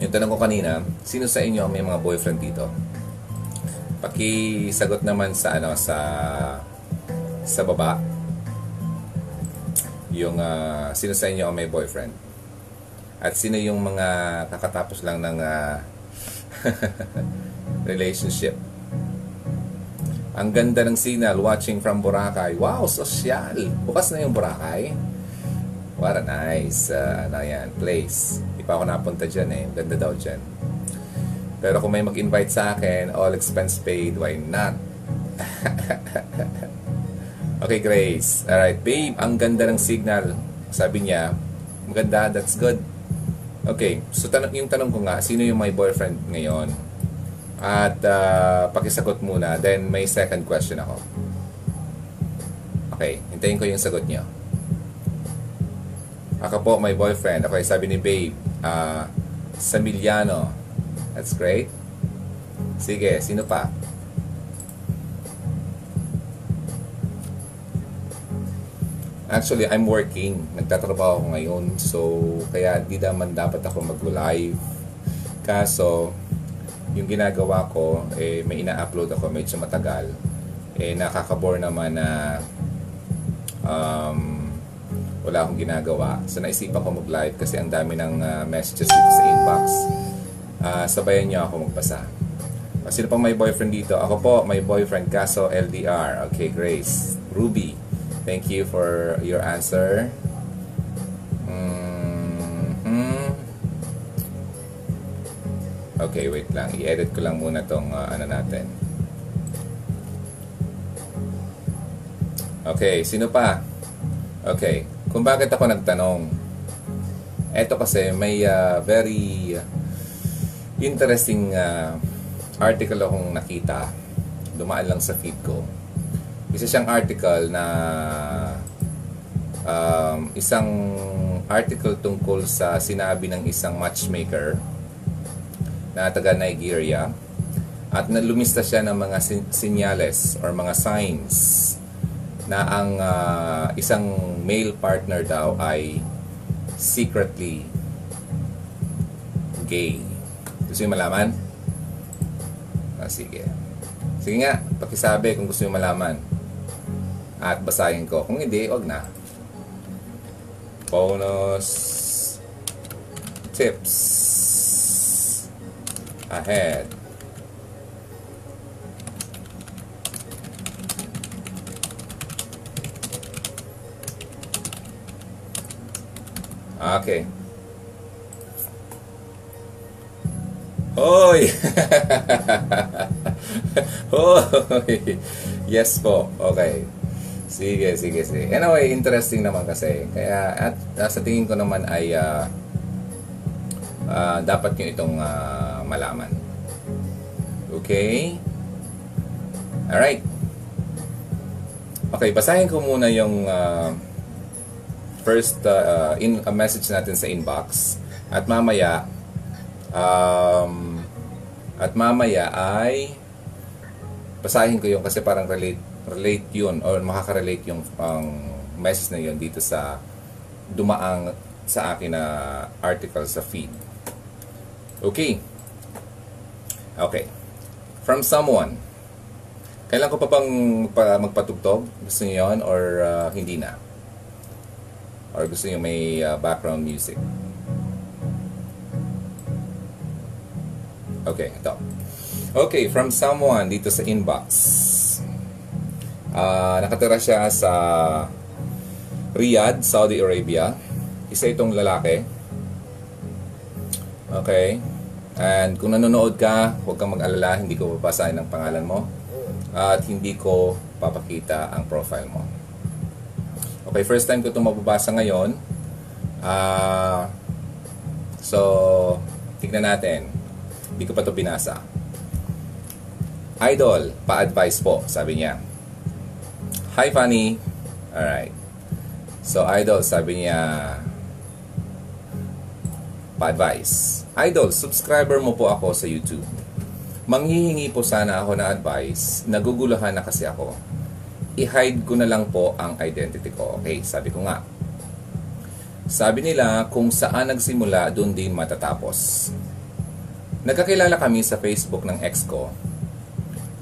Yung tanong ko kanina, sino sa inyo may mga boyfriend dito? Pakisagot naman sa ano sa sa baba. Yung ah, sino sa inyo may boyfriend? At sino yung mga kakatapos lang ng ah, relationship? Ang ganda ng signal watching from Boracay. Wow, sosyal. Bukas na yung Boracay. What a nice uh, ano yan, place. Di pa ako napunta dyan eh. Ganda daw dyan. Pero kung may mag-invite sa akin, all expense paid, why not? okay, Grace. Alright, babe, ang ganda ng signal. Sabi niya, maganda, that's good. Okay, so tanong, yung tanong ko nga, sino yung my boyfriend ngayon? At uh, pakisagot muna, then may second question ako. Okay, hintayin ko yung sagot niyo. Ako po, my boyfriend. Okay, sabi ni Babe, uh, Samiliano. That's great. Sige, sino pa? Actually, I'm working. Nagtatrabaho ako ngayon. So, kaya di naman dapat ako mag-live. Kaso, yung ginagawa ko, eh, may ina-upload ako medyo matagal. Eh, nakakabore naman na um, wala akong ginagawa. So, naisipan ko mag-live kasi ang dami ng uh, messages dito sa inbox. Uh, sabayan niyo ako magbasa. Uh, sino pang may boyfriend dito? Ako po, may boyfriend kaso LDR. Okay, Grace. Ruby, thank you for your answer. Mhm. Okay, wait lang. I-edit ko lang muna tong uh, ano natin. Okay, sino pa? Okay, kung bakit ako nagtanong. Eto kasi may uh, very interesting uh, article akong nakita. Dumaan lang sa feed ko. Isa siyang article na um, isang article tungkol sa sinabi ng isang matchmaker na taga Nigeria at nalumista siya ng mga sin- sinyales or mga signs na ang uh, isang male partner daw ay secretly gay. Gusto niyo malaman? Ah, sige. Sige nga, pakisabi kung gusto niyo malaman. At basahin ko. Kung hindi, wag na. Bonus tips ahead. Okay. Hoy! Hoy! Yes po. Okay. Sige, sige, sige. Anyway, interesting naman kasi. Kaya at uh, sa tingin ko naman ay uh, uh, dapat nyo itong uh, malaman. Okay? Alright. Okay, basahin ko muna yung uh, first uh, in a message natin sa inbox. At mamaya um, at mamaya ay basahin ko yung kasi parang relate relate yun or makaka-relate yung ang message na yun dito sa dumaang sa akin na article sa feed. Okay. Okay. From someone. Kailan ko pa bang pa, magpatugtog? Gusto niyo yun or uh, hindi na? Or gusto niyo may uh, background music? Okay, ito. Okay, from someone dito sa inbox. Uh, nakatira siya sa Riyadh, Saudi Arabia. Isa itong lalaki. Okay. And kung nanonood ka, huwag kang mag-alala, hindi ko papasahin ang pangalan mo. At hindi ko papakita ang profile mo. Okay, first time ko itong mababasa ngayon. Uh, so, tignan natin. Hindi ko pa ito binasa. Idol, pa-advise po, sabi niya. Hi, Fanny. Alright. So, Idol, sabi niya, pa-advise. Idol, subscriber mo po ako sa YouTube. Manghihingi po sana ako na advice. Naguguluhan na kasi ako. I-hide ko na lang po ang identity ko. Okay, sabi ko nga. Sabi nila, kung saan nagsimula, doon din matatapos. Nagkakilala kami sa Facebook ng ex ko.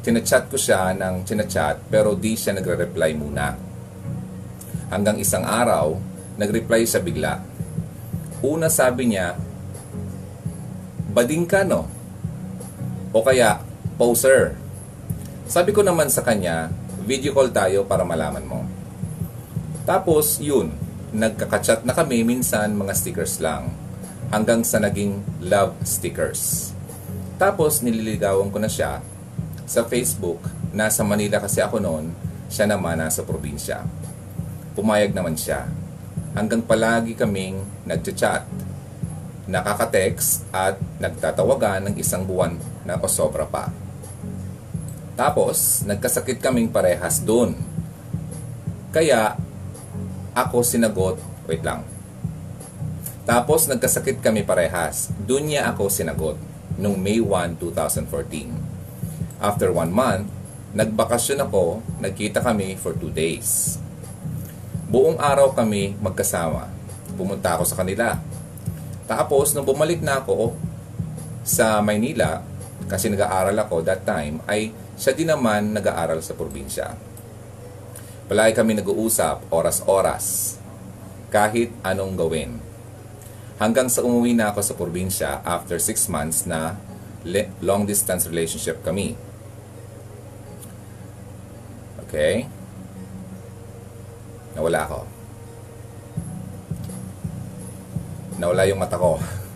Chinachat ko siya ng chinachat pero di siya nagre-reply muna. Hanggang isang araw, nag-reply siya bigla. Una sabi niya, bading ka no? O kaya, poser. Sabi ko naman sa kanya, video call tayo para malaman mo. Tapos, yun, nagkakachat na kami minsan mga stickers lang. Hanggang sa naging love stickers. Tapos, nililigawan ko na siya sa Facebook. Nasa Manila kasi ako noon, siya naman nasa probinsya. Pumayag naman siya. Hanggang palagi kaming nagchat-chat, nakaka-text at nagtatawagan ng isang buwan na o sobra pa. Tapos, nagkasakit kaming parehas doon. Kaya, ako sinagot, wait lang. Tapos, nagkasakit kami parehas. Doon niya ako sinagot, nung May 1, 2014. After one month, nagbakasyon ako, nagkita kami for two days. Buong araw kami magkasama. Pumunta ako sa kanila. Tapos, nung bumalik na ako sa Maynila, kasi nag-aaral ako that time, ay siya din naman nag-aaral sa probinsya. Palagi kami nag-uusap, oras-oras, kahit anong gawin. Hanggang sa umuwi na ako sa probinsya after 6 months na long distance relationship kami. Okay? Nawala ako. Nawala yung mata ko.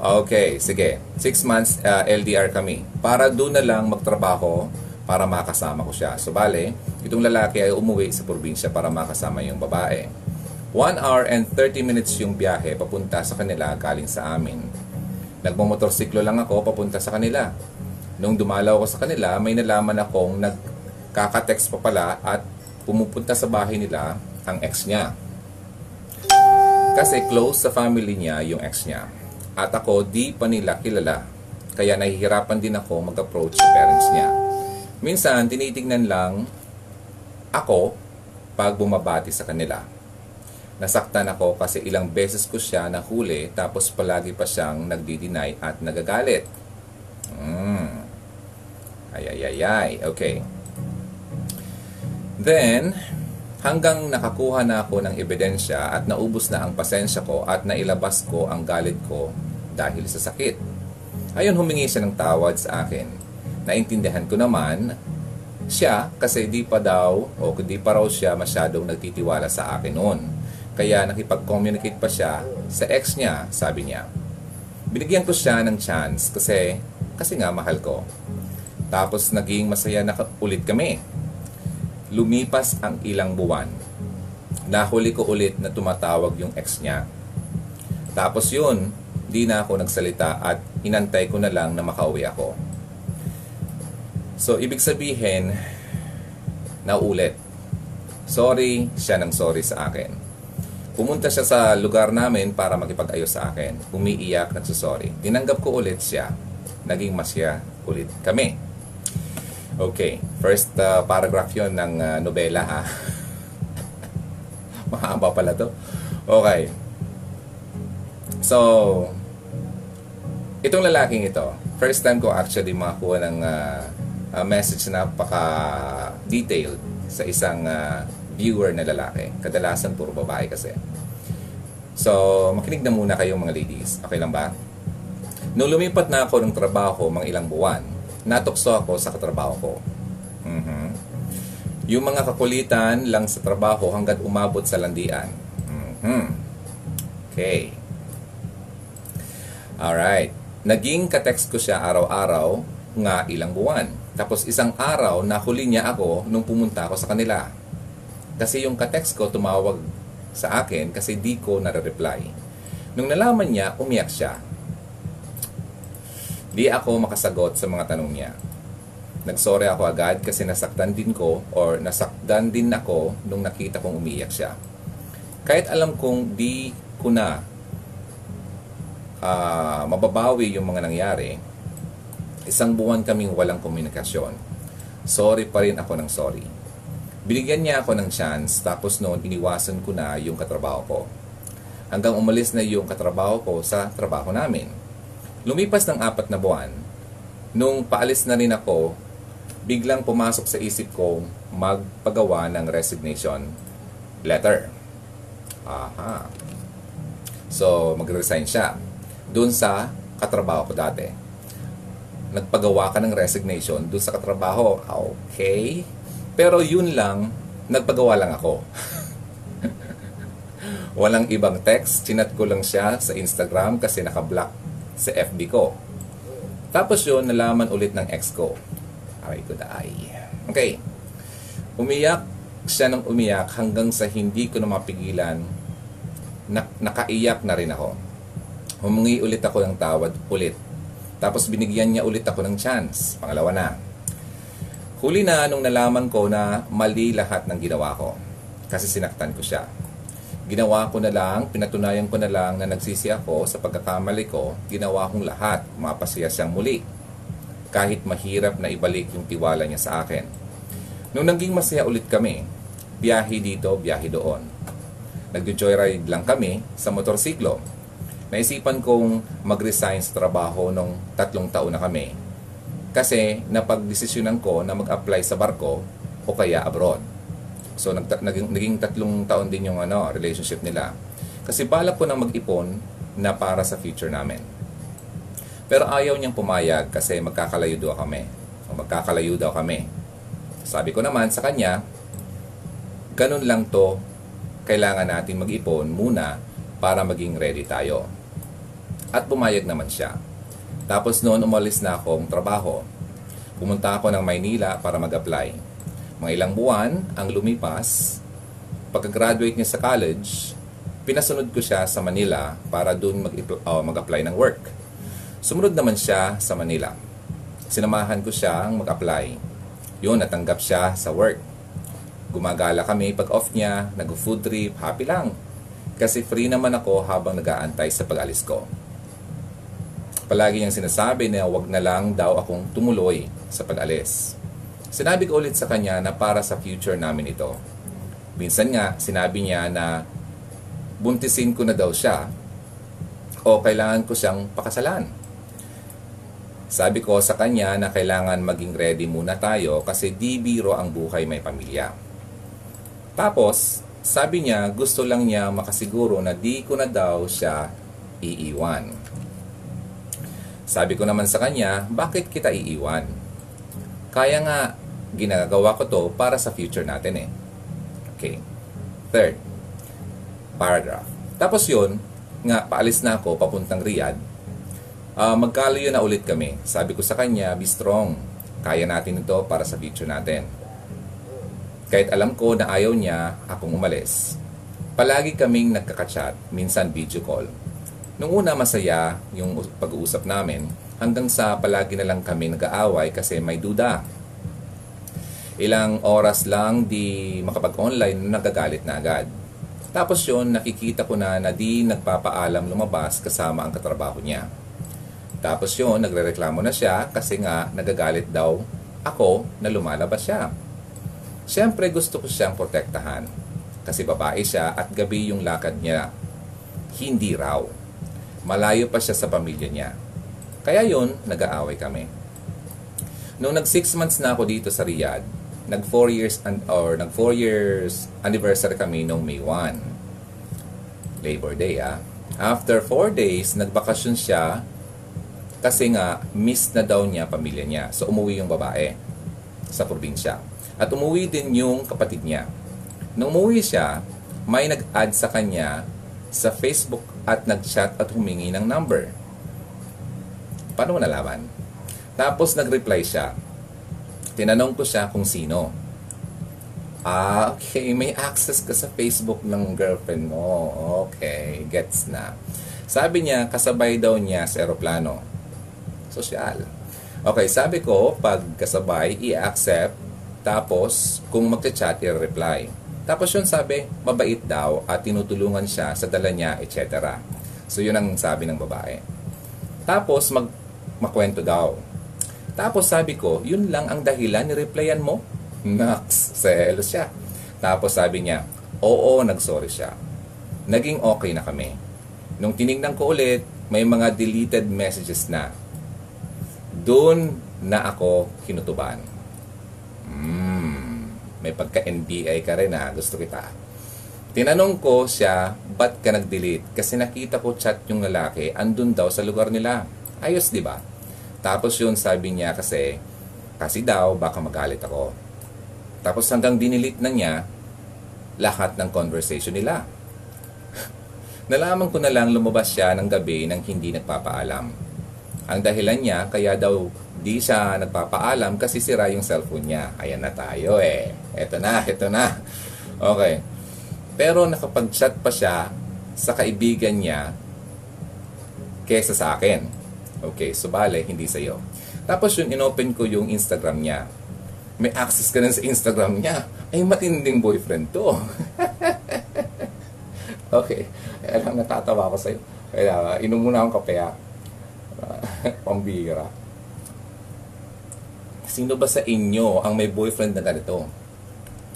okay, sige. 6 months uh, LDR kami. Para doon na lang magtrabaho para makasama ko siya. So bale, itong lalaki ay umuwi sa probinsya para makasama yung babae. 1 hour and 30 minutes yung biyahe papunta sa kanila galing sa amin. Nagmamotorsiklo lang ako papunta sa kanila. Nung dumalaw ako sa kanila, may nalaman akong nagkakatext pa pala at pumupunta sa bahay nila ang ex niya. Kasi close sa family niya yung ex niya. At ako, di pa nila kilala. Kaya nahihirapan din ako mag-approach sa parents niya. Minsan, tinitingnan lang ako pag bumabati sa kanila. Nasaktan ako kasi ilang beses ko siya nahuli tapos palagi pa siyang nagdi-deny at nagagalit. Mm. Ay, ay, ay, ay. Okay. Then, hanggang nakakuha na ako ng ebidensya at naubos na ang pasensya ko at nailabas ko ang galit ko dahil sa sakit. Ayon humingi siya ng tawad sa akin. Naintindihan ko naman siya kasi di pa daw o di pa raw siya masyadong nagtitiwala sa akin noon. Kaya nakipag-communicate pa siya sa ex niya, sabi niya. Binigyan ko siya ng chance kasi kasi nga mahal ko. Tapos naging masaya na ulit kami. Lumipas ang ilang buwan. Nahuli ko ulit na tumatawag yung ex niya. Tapos yun, di na ako nagsalita at inantay ko na lang na makauwi ako. So, ibig sabihin, naulit. Sorry, siya ng sorry sa akin. Pumunta siya sa lugar namin para makipag-ayos sa akin. Umiiyak, nagsasorry. Tinanggap ko ulit siya. Naging masya ulit kami. Okay, first uh, paragraph yon ng uh, nobela ha. Mahaba pala to. Okay. So, itong lalaking ito, first time ko actually makakuha ng uh, message na napaka-detailed sa isang uh, viewer na lalaki. Kadalasan puro babae kasi. So, makinig na muna kayong mga ladies. Okay lang ba? Nung lumipat na ako ng trabaho mga ilang buwan, natukso ako sa katrabaho ko. Mhm. Yung mga kakulitan lang sa trabaho hanggat umabot sa landian. Mhm. Okay. Alright. Naging katext ko siya araw-araw nga ilang buwan. Tapos isang araw, nahuli niya ako nung pumunta ako sa kanila. Kasi yung katext ko tumawag sa akin kasi di ko nare-reply. Nung nalaman niya, umiyak siya. Di ako makasagot sa mga tanong niya. Nagsorry ako agad kasi nasaktan din ko or nasaktan din ako nung nakita kong umiyak siya. Kahit alam kong di ko na uh, mababawi yung mga nangyari, isang buwan kaming walang komunikasyon. Sorry pa rin ako ng sorry. Binigyan niya ako ng chance tapos noon iniwasan ko na yung katrabaho ko. Hanggang umalis na yung katrabaho ko sa trabaho namin. Lumipas ng apat na buwan, nung paalis na rin ako, biglang pumasok sa isip ko magpagawa ng resignation letter. Aha. So, magre-resign siya. Doon sa katrabaho ko dati. Nagpagawa ka ng resignation doon sa katrabaho. Okay. Pero yun lang, nagpagawa lang ako. Walang ibang text. Chinat ko lang siya sa Instagram kasi nakablock sa FB ko. Tapos yun, nalaman ulit ng ex ko. Aray ko da ay. Okay. Umiyak siya ng umiyak hanggang sa hindi ko na mapigilan. Na, nakaiyak na rin ako. Humingi ulit ako ng tawad ulit. Tapos binigyan niya ulit ako ng chance. Pangalawa na. Huli na nung nalaman ko na mali lahat ng ginawa ko. Kasi sinaktan ko siya. Ginawa ko na lang, pinatunayan ko na lang na nagsisi ako sa pagkakamali ko, ginawa kong lahat, mapasaya siyang muli. Kahit mahirap na ibalik yung tiwala niya sa akin. Nung naging masaya ulit kami, biyahe dito, biyahe doon. Nagjo-joyride lang kami sa motorsiklo. Naisipan kong mag-resign sa trabaho nung tatlong taon na kami. Kasi napagdesisyonan ko na mag-apply sa barko o kaya abroad. So nag naging, naging tatlong taon din yung ano, relationship nila. Kasi balak ko na mag-ipon na para sa future namin. Pero ayaw niyang pumayag kasi magkakalayo daw kami. O magkakalayo daw kami. Sabi ko naman sa kanya, ganun lang to, kailangan natin mag-ipon muna para maging ready tayo. At pumayag naman siya. Tapos noon umalis na akong trabaho. Pumunta ako ng Maynila para mag-apply mga ilang buwan ang lumipas. Pagka-graduate niya sa college, pinasunod ko siya sa Manila para doon uh, mag-apply ng work. Sumunod naman siya sa Manila. Sinamahan ko siyang mag-apply. Yun, natanggap siya sa work. Gumagala kami pag off niya, nag-food trip, happy lang. Kasi free naman ako habang nag-aantay sa pag-alis ko. Palagi niyang sinasabi na wag na lang daw akong tumuloy sa pag-alis. Sinabi ko ulit sa kanya na para sa future namin ito. Minsan nga, sinabi niya na buntisin ko na daw siya o kailangan ko siyang pakasalan. Sabi ko sa kanya na kailangan maging ready muna tayo kasi di biro ang buhay may pamilya. Tapos, sabi niya gusto lang niya makasiguro na di ko na daw siya iiwan. Sabi ko naman sa kanya, bakit kita iiwan? Kaya nga ginagawa ko to para sa future natin eh. Okay. Third, paragraph. Tapos yun, nga, paalis na ako papuntang Riyadh. Uh, magkalayo na ulit kami. Sabi ko sa kanya, be strong. Kaya natin ito para sa future natin. Kahit alam ko na ayaw niya akong umalis. Palagi kaming nagkakachat, minsan video call. Nung una masaya yung pag-uusap namin, hanggang sa palagi na lang kami nag-aaway kasi may duda ilang oras lang di makapag-online, nagagalit na agad. Tapos yun, nakikita ko na na di nagpapaalam lumabas kasama ang katrabaho niya. Tapos yun, nagrereklamo na siya kasi nga nagagalit daw ako na lumalabas siya. Siyempre gusto ko siyang protektahan kasi babae siya at gabi yung lakad niya. Hindi raw. Malayo pa siya sa pamilya niya. Kaya yun, nag-aaway kami. Noong nag 6 months na ako dito sa Riyadh, nag 4 years and or nag 4 years anniversary kami nung May 1. Labor Day ah. After 4 days, nagbakasyon siya kasi nga miss na daw niya pamilya niya. So umuwi yung babae sa probinsya. At umuwi din yung kapatid niya. Nung umuwi siya, may nag-add sa kanya sa Facebook at nag-chat at humingi ng number. Paano mo nalaman? Tapos nag-reply siya Tinanong ko siya kung sino. Ah, okay. May access ka sa Facebook ng girlfriend mo. Okay, gets na. Sabi niya, kasabay daw niya sa aeroplano. Sosyal. Okay, sabi ko, pag kasabay, i-accept. Tapos, kung magcha-chat, i-reply. Tapos yun sabi, mabait daw at tinutulungan siya sa dala niya, etc. So yun ang sabi ng babae. Tapos, mag makwento daw. Tapos sabi ko, yun lang ang dahilan, ni-replyan mo? Nax, selos siya. Tapos sabi niya, oo, nagsorry siya. Naging okay na kami. Nung tinignan ko ulit, may mga deleted messages na. Doon na ako kinutuban. Hmm, may pagka-NBI ka rin ha, gusto kita. Tinanong ko siya, ba't ka nag-delete? Kasi nakita ko chat yung lalaki, andun daw sa lugar nila. Ayos, di ba? Tapos yun, sabi niya kasi, kasi daw, baka magalit ako. Tapos hanggang dinilit na niya, lahat ng conversation nila. Nalaman ko na lang lumabas siya ng gabi nang hindi nagpapaalam. Ang dahilan niya, kaya daw di siya nagpapaalam kasi sira yung cellphone niya. Ayan na tayo eh. Eto na, eto na. Okay. Pero nakapag-chat pa siya sa kaibigan niya kesa sa akin. Okay, so bale, hindi sa'yo. Tapos yun, inopen ko yung Instagram niya. May access ka na sa Instagram niya. Ay, matinding boyfriend to. okay. Alam, natatawa ako sa'yo. Kaya, inom muna akong kape ah. Pambira. Sino ba sa inyo ang may boyfriend na ganito?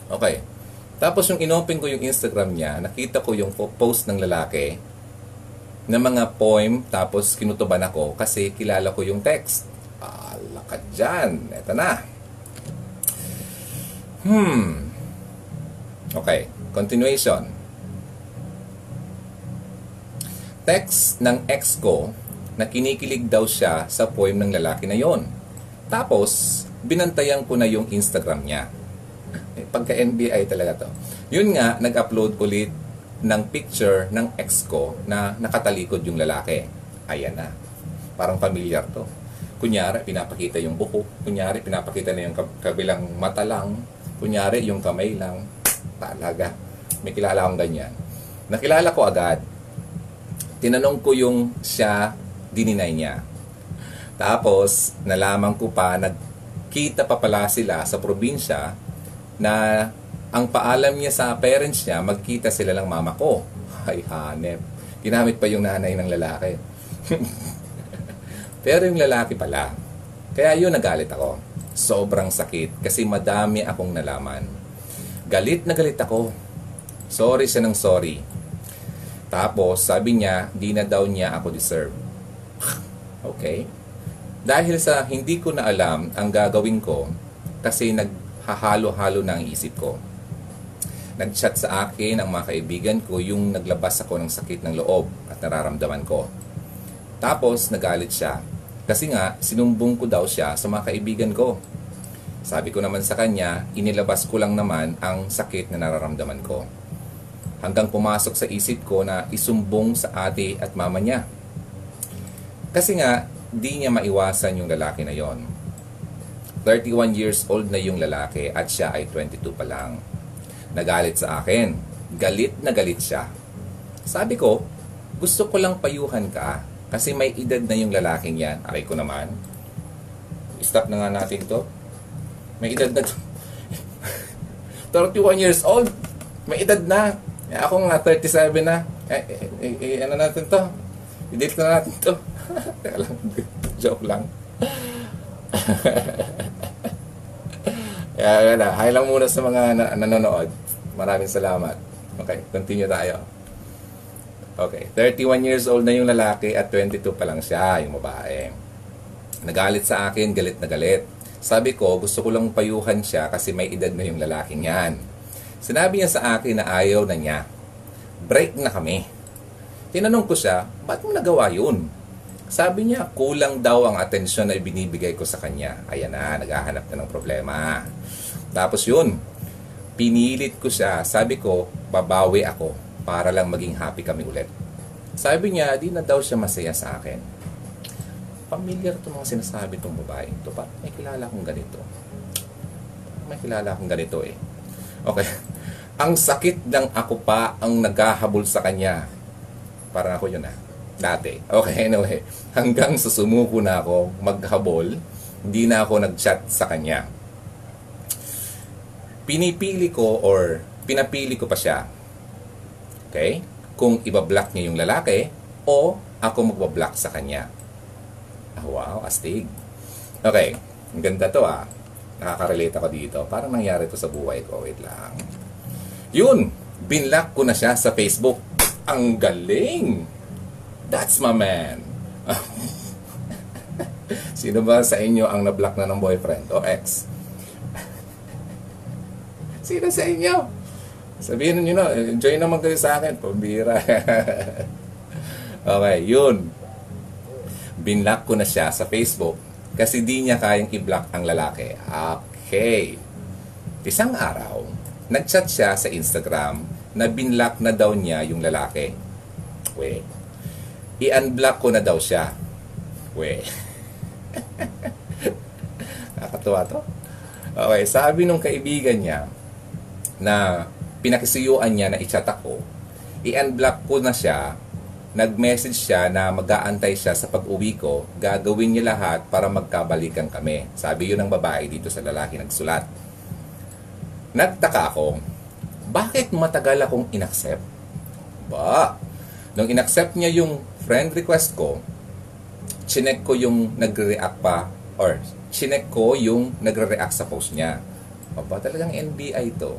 Okay. Tapos yung inopen ko yung Instagram niya, nakita ko yung po- post ng lalaki na mga poem, tapos kinutuban ako kasi kilala ko yung text. Ala ka dyan. Eto na. Hmm. Okay. Continuation. Text ng ex ko na kinikilig daw siya sa poem ng lalaki na yon. Tapos, binantayan ko na yung Instagram niya. Eh, Pagka NBI talaga to. Yun nga, nag-upload ulit ng picture ng ex ko na nakatalikod yung lalaki. Ayan na. Parang familiar to. Kunyari, pinapakita yung buko. Kunyari, pinapakita na yung kab- kabilang mata lang. Kunyari, yung kamay lang. Talaga. May kilala akong ganyan. Nakilala ko agad. Tinanong ko yung siya, dininay niya. Tapos, nalaman ko pa, nagkita pa pala sila sa probinsya na ang paalam niya sa parents niya, magkita sila lang mama ko. Ay, hanep. Ginamit pa yung nanay ng lalaki. Pero yung lalaki pala. Kaya yun nagalit ako. Sobrang sakit kasi madami akong nalaman. Galit na galit ako. Sorry siya ng sorry. Tapos sabi niya, di na daw niya ako deserve. okay? Dahil sa hindi ko na alam ang gagawin ko kasi naghahalo-halo na isip ko. Nag-chat sa akin ang mga kaibigan ko yung naglabas ako ng sakit ng loob at nararamdaman ko. Tapos nagalit siya. Kasi nga, sinumbong ko daw siya sa mga kaibigan ko. Sabi ko naman sa kanya, inilabas ko lang naman ang sakit na nararamdaman ko. Hanggang pumasok sa isip ko na isumbong sa ate at mama niya. Kasi nga, di niya maiwasan yung lalaki na yon. 31 years old na yung lalaki at siya ay 22 pa lang. Nagalit sa akin. Galit na galit siya. Sabi ko, gusto ko lang payuhan ka kasi may edad na yung lalaking yan. Aray ko naman. Stop na nga natin to. May edad na to. 31 years old. May edad na. Eh, ako nga 37 na. Eh, eh, eh, eh, ano natin to? I-date na natin to. Joke lang. Kaya na. Hi lang muna sa mga na- nanonood. Maraming salamat. Okay, continue tayo. Okay, 31 years old na yung lalaki at 22 pa lang siya, yung babae. Nagalit sa akin, galit na galit. Sabi ko, gusto ko lang payuhan siya kasi may edad na yung lalaking yan. Sinabi niya sa akin na ayaw na niya. Break na kami. Tinanong ko siya, ba't mo nagawa yun? Sabi niya, kulang daw ang atensyon na ibinibigay ko sa kanya. Ayan na, naghahanap na ng problema. Tapos yun, pinilit ko siya. Sabi ko, babawi ako para lang maging happy kami ulit. Sabi niya, di na daw siya masaya sa akin. Familiar to mga sinasabi tong babae. Ito pa, may kilala akong ganito. May kilala akong ganito eh. Okay. Ang sakit ng ako pa ang naghahabol sa kanya. Parang ako yun ah. Dati. Okay, anyway. Hanggang sa sumuko na ako maghabol, hindi na ako nag-chat sa kanya. Pinipili ko or pinapili ko pa siya. Okay? Kung ibablock niya yung lalaki o ako magbablock sa kanya. Ah, wow, astig. Okay, ang ganda to ah. Nakaka-relate ako dito. Parang nangyari to sa buhay ko. Wait lang. Yun, binlock ko na siya sa Facebook. Ang galing! That's my man. Sino ba sa inyo ang na-block na ng boyfriend o ex? Sino sa inyo? Sabihin niyo na, enjoy naman kayo sa akin. Pambira. okay, yun. Binlock ko na siya sa Facebook kasi di niya kayang i-block ang lalaki. Okay. Isang araw, nag-chat siya sa Instagram na binlock na daw niya yung lalaki. We. I-unblock ko na daw siya. We. Nakakatuwa to. Okay, sabi nung kaibigan niya na pinakisuyuan niya na i-chat ako, i-unblock ko na siya, nag-message siya na mag-aantay siya sa pag-uwi ko, gagawin niya lahat para magkabalikan kami. Sabi yun ng babae dito sa lalaki nagsulat. Nagtaka ako, bakit matagal akong inaccept? Ba, nung inaccept niya yung friend request ko, chinek ko yung nagre-react pa or chinek ko yung nagre-react sa post niya. Aba, talagang NBI to.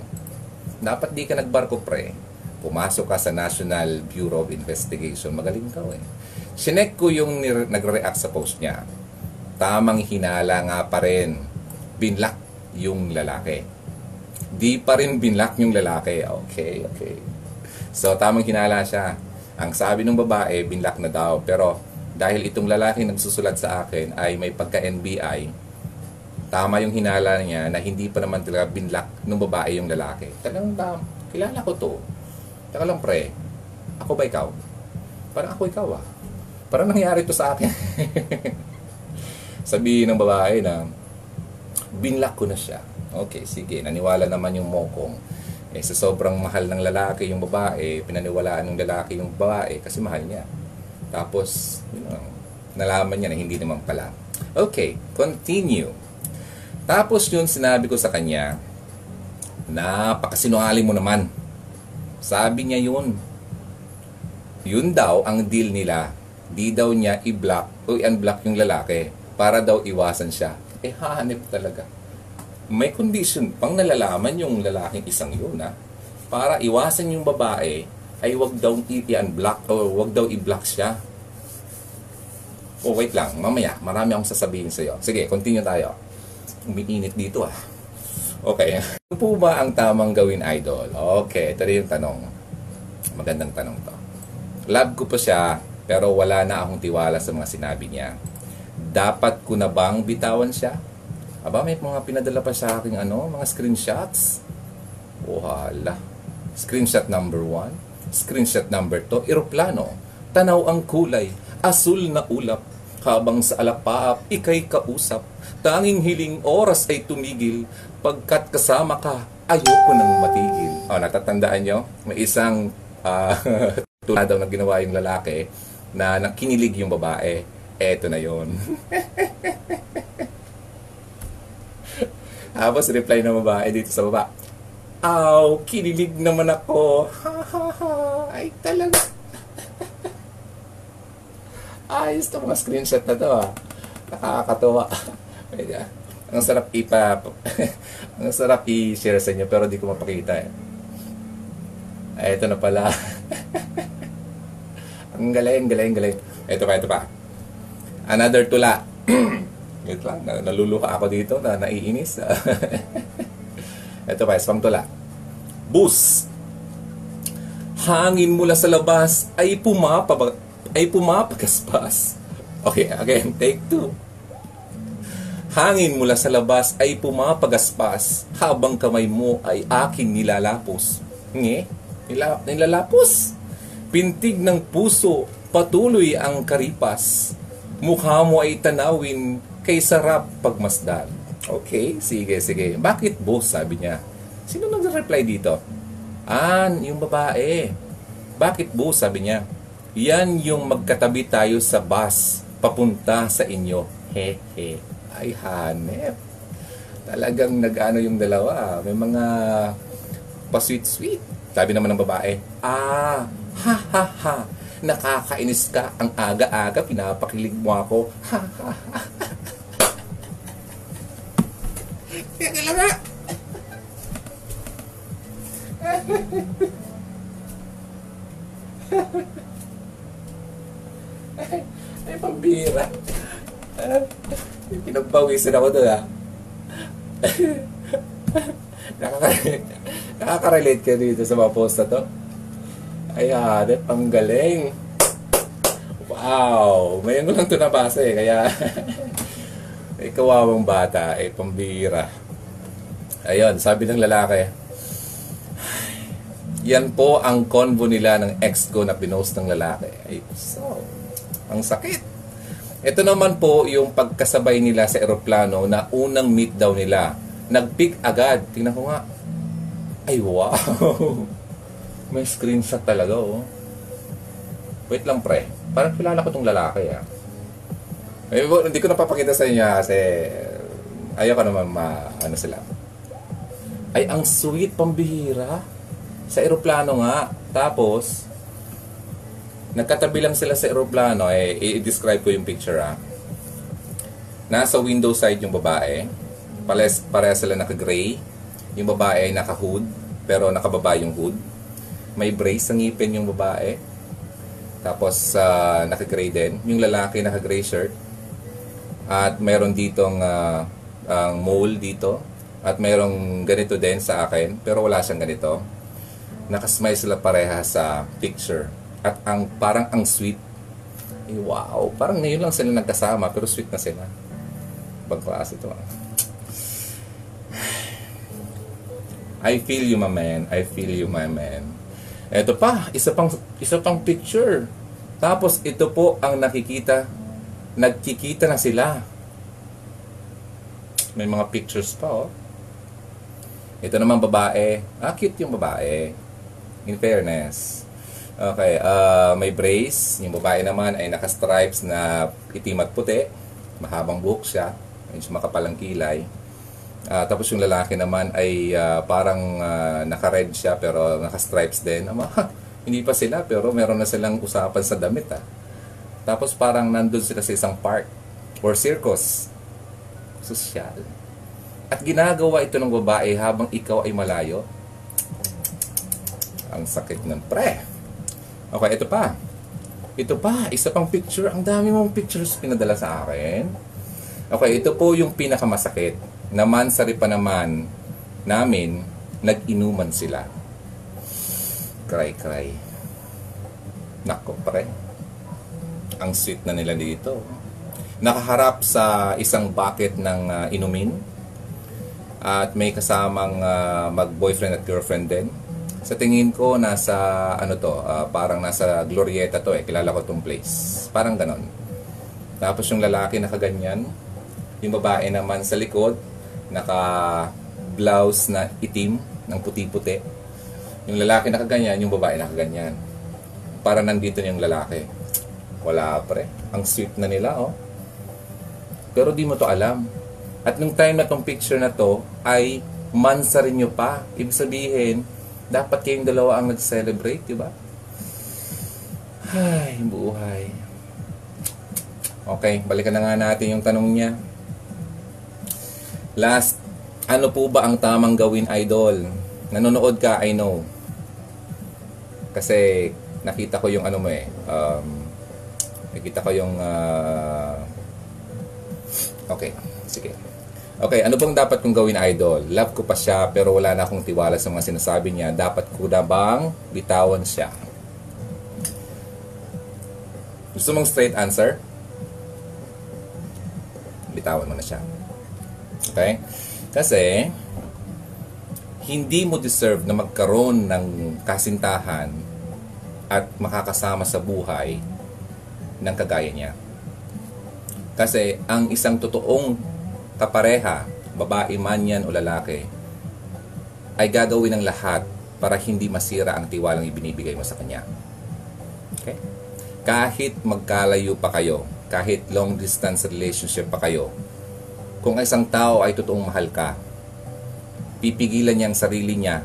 Dapat di ka nagbarko pre. Pumasok ka sa National Bureau of Investigation. Magaling ka eh. Chinek ko yung nagre-react sa post niya. Tamang hinala nga pa rin. Binlock yung lalaki. Di pa rin binlock yung lalaki. Okay, okay. So, tamang hinala siya. Ang sabi ng babae, binlock na daw. Pero, dahil itong lalaki nagsusulat sa akin ay may pagka-NBI, tama yung hinala niya na hindi pa naman talaga binlock ng babae yung lalaki. Talagang tam, kilala ko to. Taka lang pre, ako ba ikaw? Parang ako ikaw ah. Parang nangyari to sa akin. Sabihin ng babae na, binlock ko na siya. Okay, sige, naniwala naman yung mokong. Eh, sa sobrang mahal ng lalaki yung babae, pinaniwalaan ng lalaki yung babae kasi mahal niya. Tapos, yun know, nalaman niya na hindi naman pala. Okay, continue. Tapos yun, sinabi ko sa kanya, napakasinungaling mo naman. Sabi niya yun. Yun daw ang deal nila. Di daw niya i-block o i-unblock yung lalaki para daw iwasan siya. Eh, hanip talaga. May condition pang nalalaman yung lalaking isang yun, ha? Para iwasan yung babae, ay wag daw i-unblock o wag daw i-block siya. Oh, wait lang. Mamaya, marami akong sasabihin sa iyo. Sige, continue tayo. Umiinit dito ah. Okay. Ano po ba ang tamang gawin, idol? Okay, ito rin yung tanong. Magandang tanong to. Love ko pa siya, pero wala na akong tiwala sa mga sinabi niya. Dapat ko na bang bitawan siya? Aba, may mga pinadala pa sa akin ano, mga screenshots. Wala. Screenshot number one. Screenshot number two. Eroplano. Tanaw ang kulay. Asul na ulap. Habang sa alapaap, ikay kausap. Tanging hiling oras ay tumigil. Pagkat kasama ka, ayoko nang matigil. O, natatandaan nyo? May isang uh, tulad daw na ginawa yung lalaki na nakinilig yung babae. Eto na yon. Tapos reply ng babae dito sa baba. Aw, kinilig naman ako. Ha ha ha. Ay talaga. Ayos to mga screenshot na to ah. Nakakatuwa. Kaya, ang sarap ipa ang sarap i-share sa inyo pero di ko mapakita eh. Ay, ito na pala. ang galing, galing, galing. Ito pa, ito pa. Another tula. Wait lang, naluluha ako dito na naiinis. ito pa, isang tula. Bus. Hangin mula sa labas ay pumapabag ay pumapagaspas. Okay, again, take two. Hangin mula sa labas ay pumapagaspas habang kamay mo ay aking nilalapos. Nge, nila, nilalapos. Pintig ng puso, patuloy ang karipas. Mukha mo ay tanawin kay sarap pagmasdan. Okay, sige, sige. Bakit boss, sabi niya. Sino nag-reply dito? Ah, yung babae. Bakit boss, sabi niya. Yan yung magkatabi tayo sa bus papunta sa inyo. He he. Ay hanep. Talagang nag-ano yung dalawa. May mga pa-sweet-sweet. Sabi naman ng babae, Ah, ha ha ha. Nakakainis ka ang aga-aga, pinapakilig mo ako. Ha ha ha. Teka lang nga. Ay, pambira. Pinagpawisan ako doon ah. Nakaka- Nakaka-relate ka dito sa mga post na to. Ay, hanep, ang galing. Wow! Ngayon ko lang ito nabasa eh, kaya... ay, kawawang bata, ay pambira. Ayun, sabi ng lalaki, yan po ang convo nila ng ex ko na pinost ng lalaki. Ay, so, ang sakit. Ito naman po yung pagkasabay nila sa eroplano na unang meet daw nila. Nag-pick agad. Tingnan ko nga. Ay, wow! May screenshot talaga, oh. Wait lang, pre. Parang kilala ko tong lalaki, ah. Ay, hindi ko napapakita sa inyo kasi ayoko naman ma, ano sila. Ay, ang sweet, pambihira. Sa eroplano nga. Tapos, nagkatabi lang sila sa eroplano. Eh, i-describe ko yung picture, ah. Nasa window side yung babae. Pares, pareha sila naka-gray. Yung babae ay naka-hood, pero nakababa yung hood. May brace sa ngipin yung babae. Tapos, ah, naka-gray din. Yung lalaki naka-gray shirt. At meron ditong ah, ang mole dito. At merong ganito din sa akin, pero wala siyang ganito. Nakasmile sila pareha sa picture. At ang parang ang sweet. Eh, wow, parang ngayon lang sila nagkasama, pero sweet na sila. Ibang klase ito. ah. I feel you, my man. I feel you, my man. Ito pa, isa pang isa pang picture. Tapos ito po ang nakikita. Nagkikita na sila. May mga pictures pa, oh. Ito naman babae. Ah, cute yung babae. In fairness. Okay, ah, may brace. Yung babae naman ay naka-stripes na itim at puti. Mahabang buhok siya. Medyo makapalang kilay. Ah, tapos yung lalaki naman ay ah, parang ah, naka-red siya pero naka-stripes din. Ama, hindi pa sila pero meron na silang usapan sa damit ah. Tapos parang nandun sila sa isang park or circus. Sosyal. At ginagawa ito ng babae habang ikaw ay malayo. Ang sakit ng pre. Okay, ito pa. Ito pa, isa pang picture. Ang dami mong pictures pinadala sa akin. Okay, ito po yung pinakamasakit. Naman sa ripa naman namin, nag-inuman sila. Cry, cry. Nako, pre. Ang sweet na nila dito. Nakaharap sa isang bucket ng ah, inumin. At may kasamang ah, mag-boyfriend at girlfriend din. Sa tingin ko, nasa, ano to, ah, parang nasa Glorieta to eh. Kilala ko tong place. Parang ganon. Tapos yung lalaki nakaganyan. Yung babae naman sa likod, naka-blouse na itim, ng puti-puti. Yung lalaki nakaganyan, yung babae nakaganyan. Para nandito yung lalaki. Wala pre. Ang sweet na nila, oh. Pero di mo to alam. At nung time na tong picture na to, ay mansa rin nyo pa. Ibig sabihin, dapat kayong dalawa ang nag-celebrate, di ba? Ay, buhay. Okay, balikan na nga natin yung tanong niya. Last, ano po ba ang tamang gawin, idol? Nanonood ka, I know. Kasi nakita ko yung ano mo eh. Um, nakita ko yung... ah, okay, sige. Okay, ano bang dapat kong gawin, idol? Love ko pa siya pero wala na akong tiwala sa mga sinasabi niya. Dapat ko na bang bitawan siya? Gusto mong straight answer? Bitawan mo na siya. Okay? Kasi, hindi mo deserve na magkaroon ng kasintahan at makakasama sa buhay ng kagaya niya. Kasi ang isang totoong kapareha, babae man yan o lalaki, ay gagawin ng lahat para hindi masira ang tiwalang ibinibigay mo sa kanya. Okay? Kahit magkalayo pa kayo, kahit long distance relationship pa kayo, kung ang isang tao ay totoong mahal ka, pipigilan niya ang sarili niya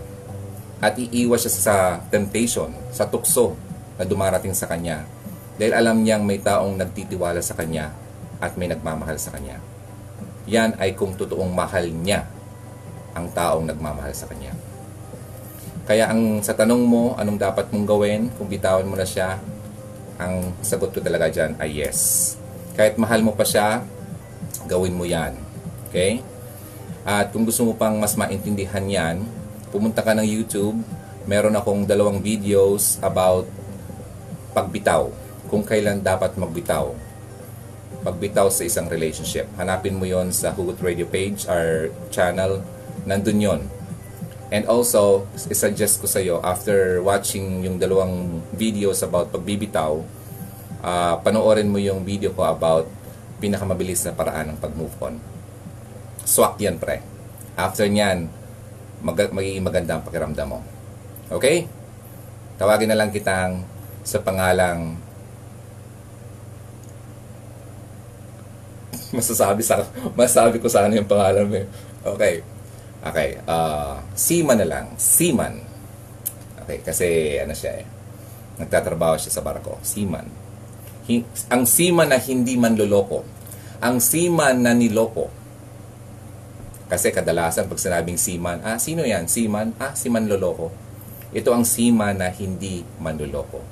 at iiwas siya sa temptation, sa tukso na dumarating sa kanya. Dahil alam niyang may taong nagtitiwala sa kanya at may nagmamahal sa kanya. Yan ay kung totoong mahal niya ang taong nagmamahal sa kanya. Kaya ang sa tanong mo, anong dapat mong gawin kung bitawan mo na siya, Ang sagot ko talaga dyan ay yes. Kahit mahal mo pa siya, gawin mo yan. Okay? At kung gusto mo pang mas maintindihan yan, pumunta ka ng YouTube. Meron akong dalawang videos about pagbitaw. Kung kailan dapat magbitaw. Pagbitaw sa isang relationship. Hanapin mo yon sa Hugot Radio page or channel. Nandun yon. And also, isuggest ko sa iyo, after watching yung dalawang videos about pagbibitaw, uh, panoorin mo yung video ko about pinakamabilis na paraan ng pag-move on. Swak yan, pre. After nyan, mag- magiging maganda ang pakiramdam mo. Okay? Tawagin na lang kitang sa pangalang masasabi sa masasabi ko sana yung pangalan mo. eh. Okay. Okay, uh, Seaman na lang. Seaman. Okay, kasi ano siya eh. Nagtatrabaho siya sa barko. Seaman. Hi- ang seaman na hindi manloloko. Ang seaman na niloko. Kasi kadalasan pag sinabing seaman, ah, sino yan? Seaman? Ah, si manloloko. Ito ang seaman na hindi manloloko.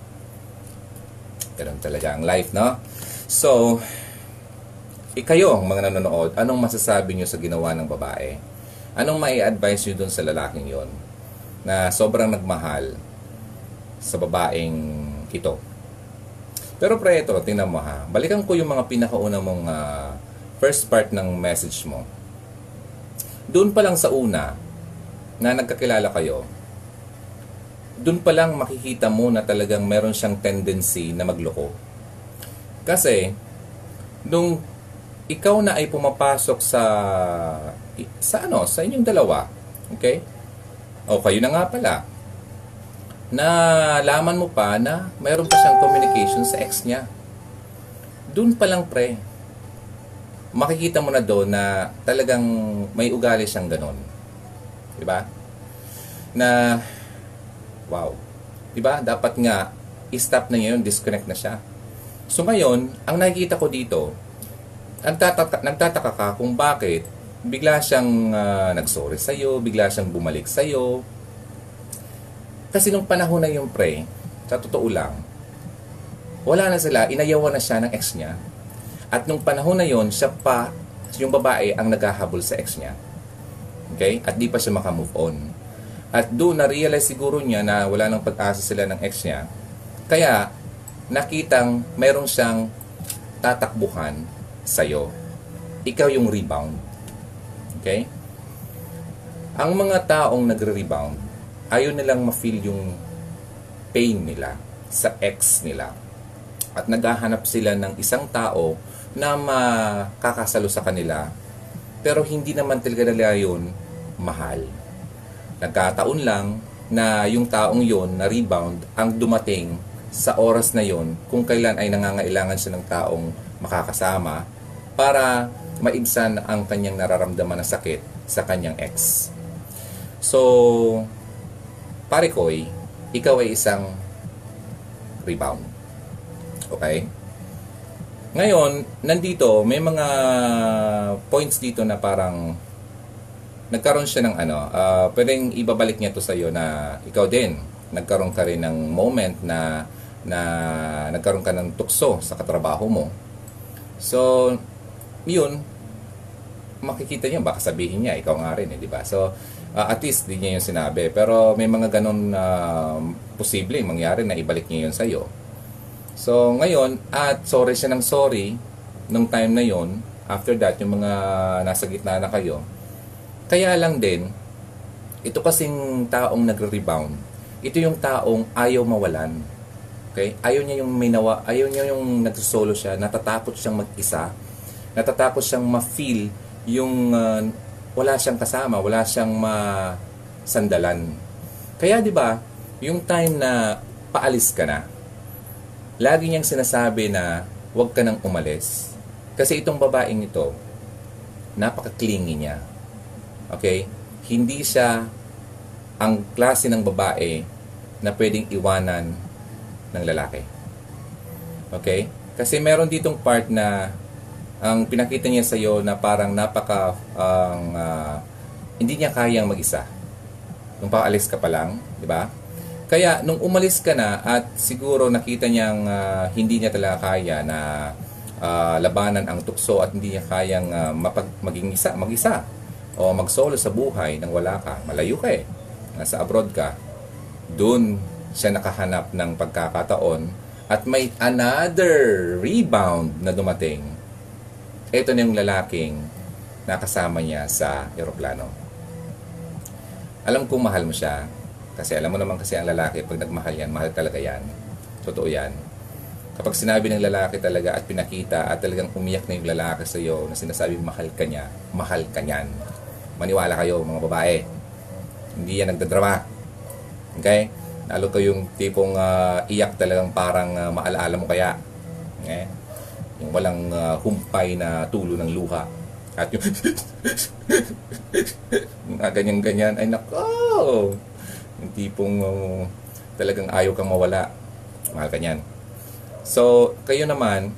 Ganun talaga ang life, no? So, ikayo, mga nanonood, anong masasabi nyo sa ginawa ng babae? Anong mai advise nyo dun sa lalaking yon na sobrang nagmahal sa babaeng ito? Pero pre, ito, tingnan mo ha. Balikan ko yung mga pinakauna mong ah, first part ng message mo. Doon pa lang sa una, na nagkakilala kayo, doon pa lang makikita mo na talagang meron siyang tendency na magloko. Kasi, nung ikaw na ay pumapasok sa sa ano, sa inyong dalawa, okay? O kayo na nga pala, na laman mo pa na mayroon pa siyang communication sa ex niya. Doon pa lang pre, makikita mo na doon na talagang may ugali siyang ganon. Di ba? Na, wow. Di ba? Dapat nga, i-stop na ngayon, disconnect na siya. So ngayon, ang nakikita ko dito, nagtataka, nagtataka ka kung bakit bigla siyang uh, nagsorry sa'yo, bigla siyang bumalik sa'yo. Kasi nung panahon na yung pre, sa totoo lang, wala na sila, inayawan na siya ng ex niya. At nung panahon na yon siya pa, yung babae ang naghahabol sa ex niya. Okay? At di pa siya makamove on. At doon na-realize siguro niya na wala nang pag-asa sila ng ex niya. Kaya, nakitang meron siyang tatakbuhan sa'yo. Ikaw yung rebound. Okay? Ang mga taong nagre-rebound, ayaw nilang ma-feel yung pain nila sa ex nila. At naghahanap sila ng isang tao na makakasalo sa kanila pero hindi naman talaga nila yun mahal. Nagkataon lang na yung taong yon na rebound ang dumating sa oras na yon kung kailan ay nangangailangan siya ng taong makakasama para maibsan ang kanyang nararamdaman na sakit sa kanyang ex. So, pare koy, ikaw ay isang rebound. Okay? Ngayon, nandito, may mga points dito na parang nagkaroon siya ng ano, uh, pwedeng ibabalik niya to sa iyo na ikaw din, nagkaroon ka rin ng moment na na nagkaroon ka ng tukso sa katrabaho mo. So, yun, makikita niya, baka sabihin niya, ikaw nga rin, eh, di ba? So, uh, at least, di niya yung sinabi. Pero may mga ganun na uh, posible mangyari na ibalik niya yun sa'yo. So, ngayon, at sorry siya ng sorry, nung time na yon after that, yung mga nasa gitna na kayo, kaya lang din, ito kasing taong nagre-rebound, ito yung taong ayaw mawalan. Okay? Ayaw niya yung may nawa, ayaw niya yung nagsosolo siya, natatakot siyang mag-isa, natatakot siyang ma-feel yung uh, wala siyang kasama, wala siyang masandalan. Kaya 'di ba, yung time na paalis ka na, lagi niyang sinasabi na huwag ka nang umalis. Kasi itong babaeng ito, napaka-clingy niya. Okay? Hindi siya ang klase ng babae na pwedeng iwanan ng lalaki. Okay? Kasi meron ditong part na ang pinakita niya sa iyo na parang napaka ang uh, hindi niya kayang mag-isa. Nung paalis ka pa lang, di ba? Kaya nung umalis ka na at siguro nakita niyang ah, hindi niya talaga kaya na ah, labanan ang tukso at hindi niya kayang ah, mapag, maging isa, mag-isa o mag-solo sa buhay nang wala ka, malayo ka eh, nasa abroad ka, doon siya nakahanap ng pagkakataon at may another rebound na dumating. Ito na yung lalaking nakasama niya sa eroplano. Alam kong mahal mo siya. Kasi alam mo naman kasi ang lalaki, pag nagmahal yan, mahal talaga yan. Totoo yan. Kapag sinabi ng lalaki talaga at pinakita at talagang umiyak na yung lalaki sa iyo na sinasabi mahal ka niya, mahal ka niyan. Maniwala kayo mga babae. Hindi yan nagdadrama. Okay? Lalo ko yung tipong ah, iyak talagang parang uh, maalaala mo kaya. Okay? Yung walang ah, humpay na tulo ng luha. At yung mga ganyan-ganyan, ay nako! Yung tipong uh, talagang ayaw kang mawala. Mahal ka niyan. So, kayo naman,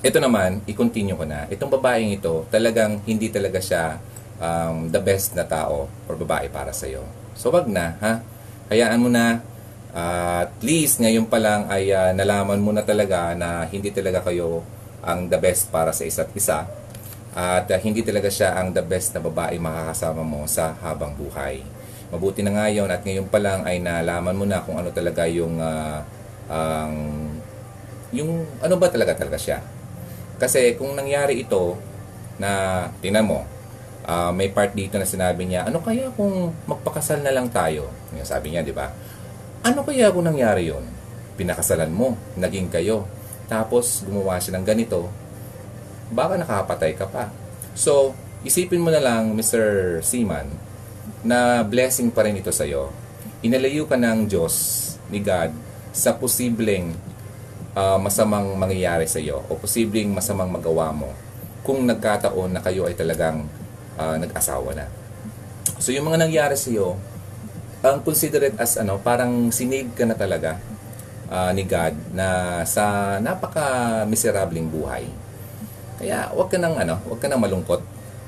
ito naman, i-continue ko na. Itong babaeng ito, talagang hindi talaga siya um, the best na tao or babae para sa'yo. So, wag na, ha? Hayaan mo na. Uh, at least, ngayon pa lang ay uh, nalaman mo na talaga na hindi talaga kayo ang the best para sa isa't isa. At uh, hindi talaga siya ang the best na babae makakasama mo sa habang buhay. Mabuti na ngayon at ngayon pa lang ay nalaman mo na kung ano talaga yung uh, ang yung ano ba talaga talaga siya. Kasi kung nangyari ito na tingnan mo, uh, may part dito na sinabi niya, ano kaya kung magpakasal na lang tayo? Yung sabi niya, di ba? Ano kaya kung nangyari yon? Pinakasalan mo, naging kayo. Tapos gumawa siya ng ganito, baka nakapatay ka pa. So, isipin mo na lang, Mr. Seaman, na blessing pa rin ito sa'yo. Inalayo ka ng Diyos, ni God, sa posibleng uh, masamang mangyayari sa iyo o posibleng masamang magawa mo kung nagkataon na kayo ay talagang uh, nag-asawa na. So yung mga nangyari sa iyo, ang consider it as ano, parang sinig ka na talaga uh, ni God na sa napaka miserableng buhay. Kaya wag ka nang ano, wag ka nang malungkot.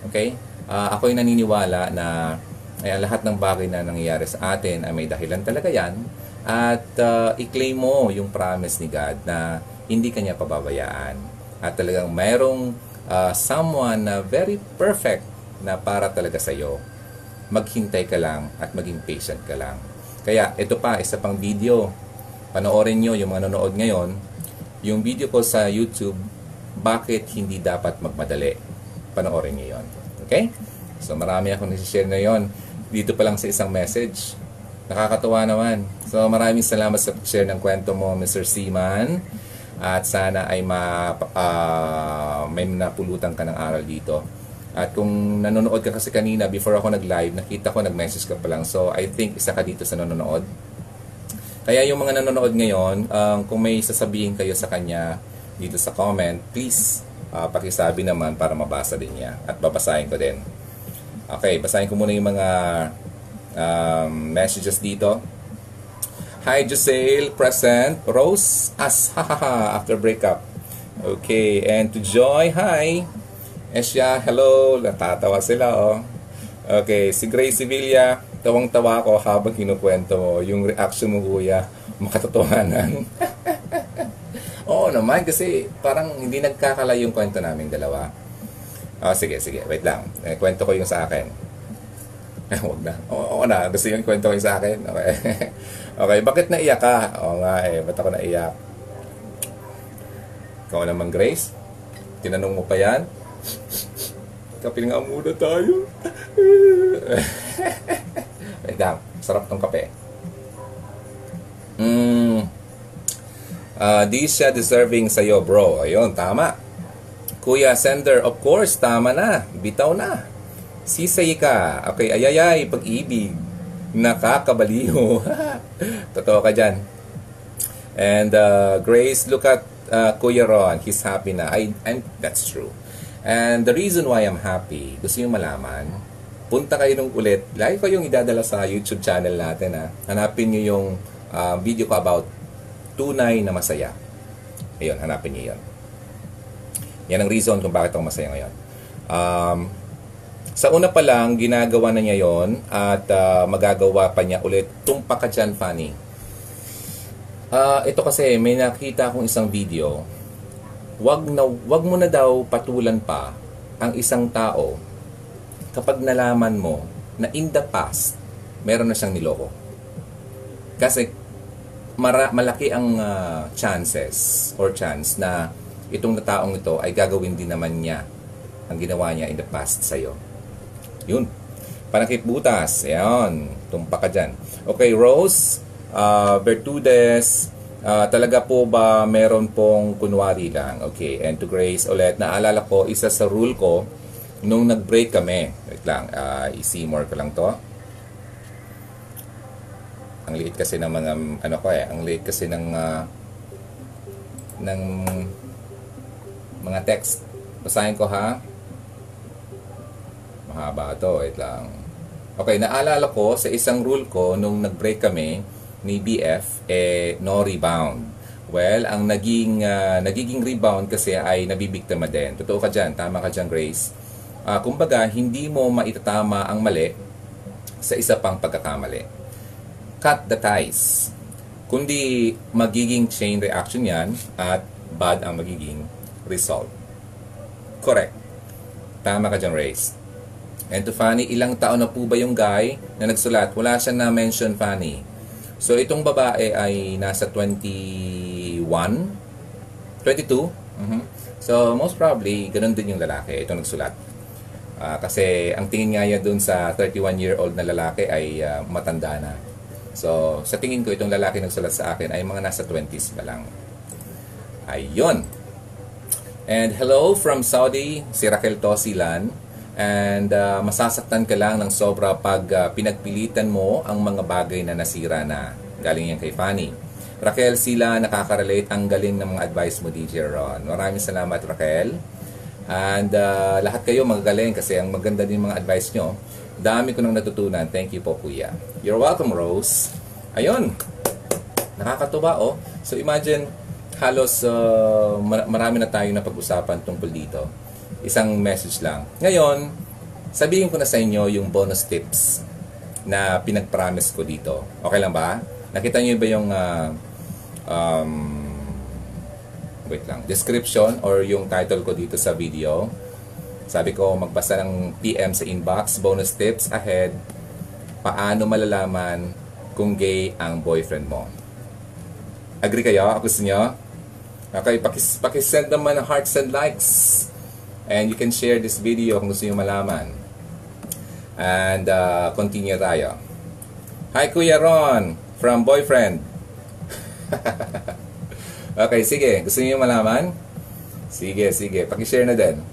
Okay? Uh, ako ay naniniwala na ay, lahat ng bagay na nangyayari sa atin ay may dahilan talaga yan at uh, i-claim mo yung promise ni God na hindi kanya pababayaan. At talagang mayroong uh, someone na very perfect na para talaga sa iyo. Maghintay ka lang at maging patient ka lang. Kaya ito pa, isa pang video. Panoorin nyo yung mga nanonood ngayon. Yung video ko sa YouTube, bakit hindi dapat magmadali. Panoorin nyo yon. Okay? So marami akong nasi-share na yon. Dito pa lang sa isang message Nakakatuwa naman. So maraming salamat sa share ng kwento mo, Mr. Seaman. At sana ay ma, uh, may napulutan ka ng aral dito. At kung nanonood ka kasi kanina, before ako nag-live, nakita ko nag-message ka pa lang. So I think isa ka dito sa nanonood. Kaya yung mga nanonood ngayon, um, kung may sasabihin kayo sa kanya dito sa comment, please uh, pakisabi naman para mabasa din niya. At babasahin ko din. Okay, basahin ko muna yung mga um, messages dito. Hi, Giselle, present. Rose, as, hahaha, after breakup. Okay, and to Joy, hi. Esya, hello. Natatawa sila, oh. Okay, si Grace Sevilla, tawang-tawa ako habang kinukwento mo. Yung reaction mo, kuya, makatotohanan. Oo naman, kasi parang hindi nagkakala yung kwento namin dalawa. Oh, sige, sige, wait lang. Eh, kwento ko yung sa akin. Huwag na. Oo, oo na. Gusto yung kwento ko sa akin. Okay. okay. Bakit naiyak ka? Oo nga eh. Ba't ako naiyak? Ikaw naman, Grace? Tinanong mo pa yan? Kape nga muna tayo. Wait lang. Sarap tong kape. Mm. Uh, di siya deserving sa'yo, bro. Ayun, tama. Kuya Sender, of course, tama na. Bitaw na. Sisay ka. Okay, ayayay, pag-ibig. Nakakabaliho. Totoo ka dyan. And uh, Grace, look at uh, Kuya Ron. He's happy na. I, and that's true. And the reason why I'm happy, gusto nyo malaman, punta kayo nung ulit. Lagi ko yung idadala sa YouTube channel natin. Ha. Hanapin nyo yung uh, video ko about tunay na masaya. Ayun, hanapin nyo yun. Yan ang reason kung bakit ako masaya ngayon. Um, Sa una pa lang, ginagawa na niya yon at ah, magagawa pa niya ulit. Tumpa ka dyan, Fanny. Ah, ito kasi, may nakita akong isang video. Wag, na, wag mo na daw patulan pa ang isang tao kapag nalaman mo na in the past, meron na siyang niloko. Kasi mara, malaki ang ah, chances or chance na itong na taong ito ay gagawin din naman niya ang ginawa niya in the past sa'yo. Yun. Panakip butas. Ayan. Tumpa ka dyan. Okay, Rose. Uh, Bertudes. Ah, talaga po ba meron pong kunwari lang? Okay. And to Grace ulit. Naalala ko, isa sa rule ko, nung nag-break kami. Wait lang. Uh, i-see-more ko lang to. Ang liit kasi ng mga, ano ko eh, ang liit kasi ng, ah, ng mga text. Basahin ko ha. Mahaba to, wait lang. Okay, naalala ko sa isang rule ko nung nag-break kami ni BF, eh, no rebound. Well, ang naging, ah, nagiging rebound kasi ay nabibiktima din. Totoo ka dyan, tama ka dyan, Grace. Ah, kumbaga, hindi mo maitatama ang mali sa isa pang pagkakamali. Cut the ties. Kundi magiging chain reaction yan at bad ang magiging result. Correct. Tama ka dyan, Race. And to Fanny, ilang taon na po ba yung guy na nagsulat? Wala siya na-mention, Fanny. So, itong babae ay nasa 21? 22? Mhm. So, most probably, ganun din yung lalaki. Ito nagsulat. Ah, kasi ang tingin nga niya dun sa 31-year-old na lalaki ay ah, matanda na. So, sa tingin ko, itong lalaki nagsulat sa akin ay mga nasa 20s pa lang. Ayun. And hello from Saudi, si Raquel Tosilan. And uh, masasaktan ka lang ng sobra pag uh, pinagpilitan mo ang mga bagay na nasira na. Galing yan kay Fanny. Raquel, sila nakaka-relate. Ang galing ng mga advice mo, DJ Ron. Maraming salamat, Raquel. And uh, lahat kayo magagaling kasi ang maganda din mga advice nyo. Dami ko nang natutunan. Thank you po, Kuya. You're welcome, Rose. Ayun. Nakakatuwa, oh. So imagine, halos uh, mar- marami na tayong napag-usapan tungkol dito. Isang message lang. Ngayon, sabihin ko na sa inyo yung bonus tips na pinag-promise ko dito. Okay lang ba? Nakita niyo ba yung uh, um, wait lang, description or yung title ko dito sa video? Sabi ko, magbasa ng PM sa inbox, bonus tips ahead, paano malalaman kung gay ang boyfriend mo. Agree kayo? Gusto nyo? Okay, pakis, pakisend naman ng hearts and likes. And you can share this video kung gusto nyo malaman. And uh, continue tayo. Hi Kuya Ron, from boyfriend. okay, sige. Gusto niyo malaman? Sige, sige. Pakishare na din.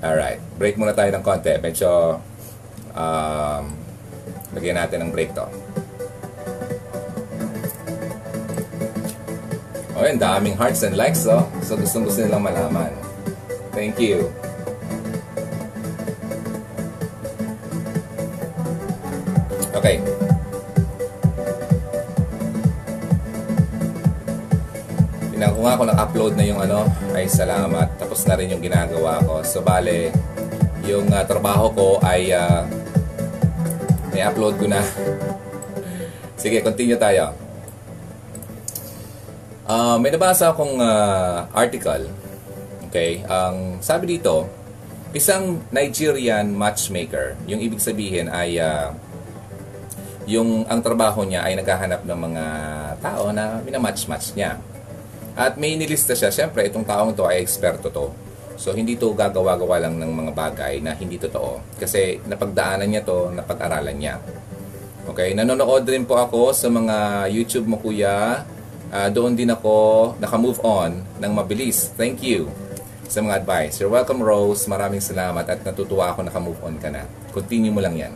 Alright. Break muna tayo ng konti. Medyo um, lagyan natin ng break to. Oh, ang daming hearts and likes, oh. So, gustong gusto nilang malaman. Thank you. Okay. Tingnan ko nga kung nag-upload na yung ano, ay salamat. Tapos na rin yung ginagawa ko. So, bale, yung uh, trabaho ko ay uh, may upload ko na. Sige, continue tayo. Uh, may nabasa akong uh, article. Okay, ang sabi dito, isang Nigerian matchmaker, yung ibig sabihin ay uh, yung ang trabaho niya ay naghahanap ng mga tao na minamatch-match niya. At may nilista siya, siyempre itong taong to ay eksperto to. So hindi to gagawa-gawa lang ng mga bagay na hindi totoo. Kasi napagdaanan niya to, napag-aralan niya. Okay, nanonood din po ako sa mga YouTube mo kuya. Uh, doon din ako naka-move on ng mabilis. Thank you sa mga advice. You're welcome Rose. Maraming salamat at natutuwa ako naka-move on ka na. Continue mo lang yan.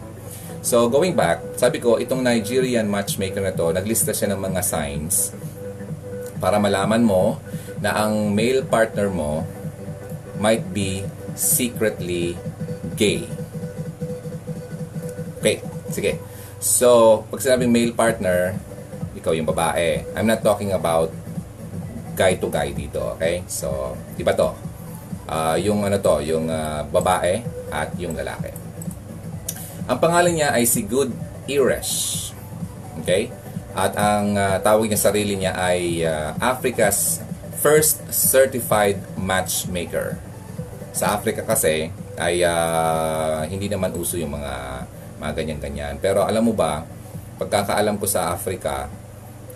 So, going back, sabi ko, itong Nigerian matchmaker na to, naglista siya ng mga signs para malaman mo na ang male partner mo might be secretly gay. Okay, sige. So, pag sinabing male partner, ikaw yung babae. I'm not talking about guy to guy dito, okay? So, di ba to? Ah, yung ano to, yung ah, babae at yung lalaki. Ang pangalan niya ay si Good Irish. Okay? At ang ah, tawag niya sarili niya ay ah, Africa's first certified matchmaker. Sa Africa kasi ay ah, hindi naman uso yung mga mga ganyan-ganyan. Pero alam mo ba, pagkakaalam ko sa Africa,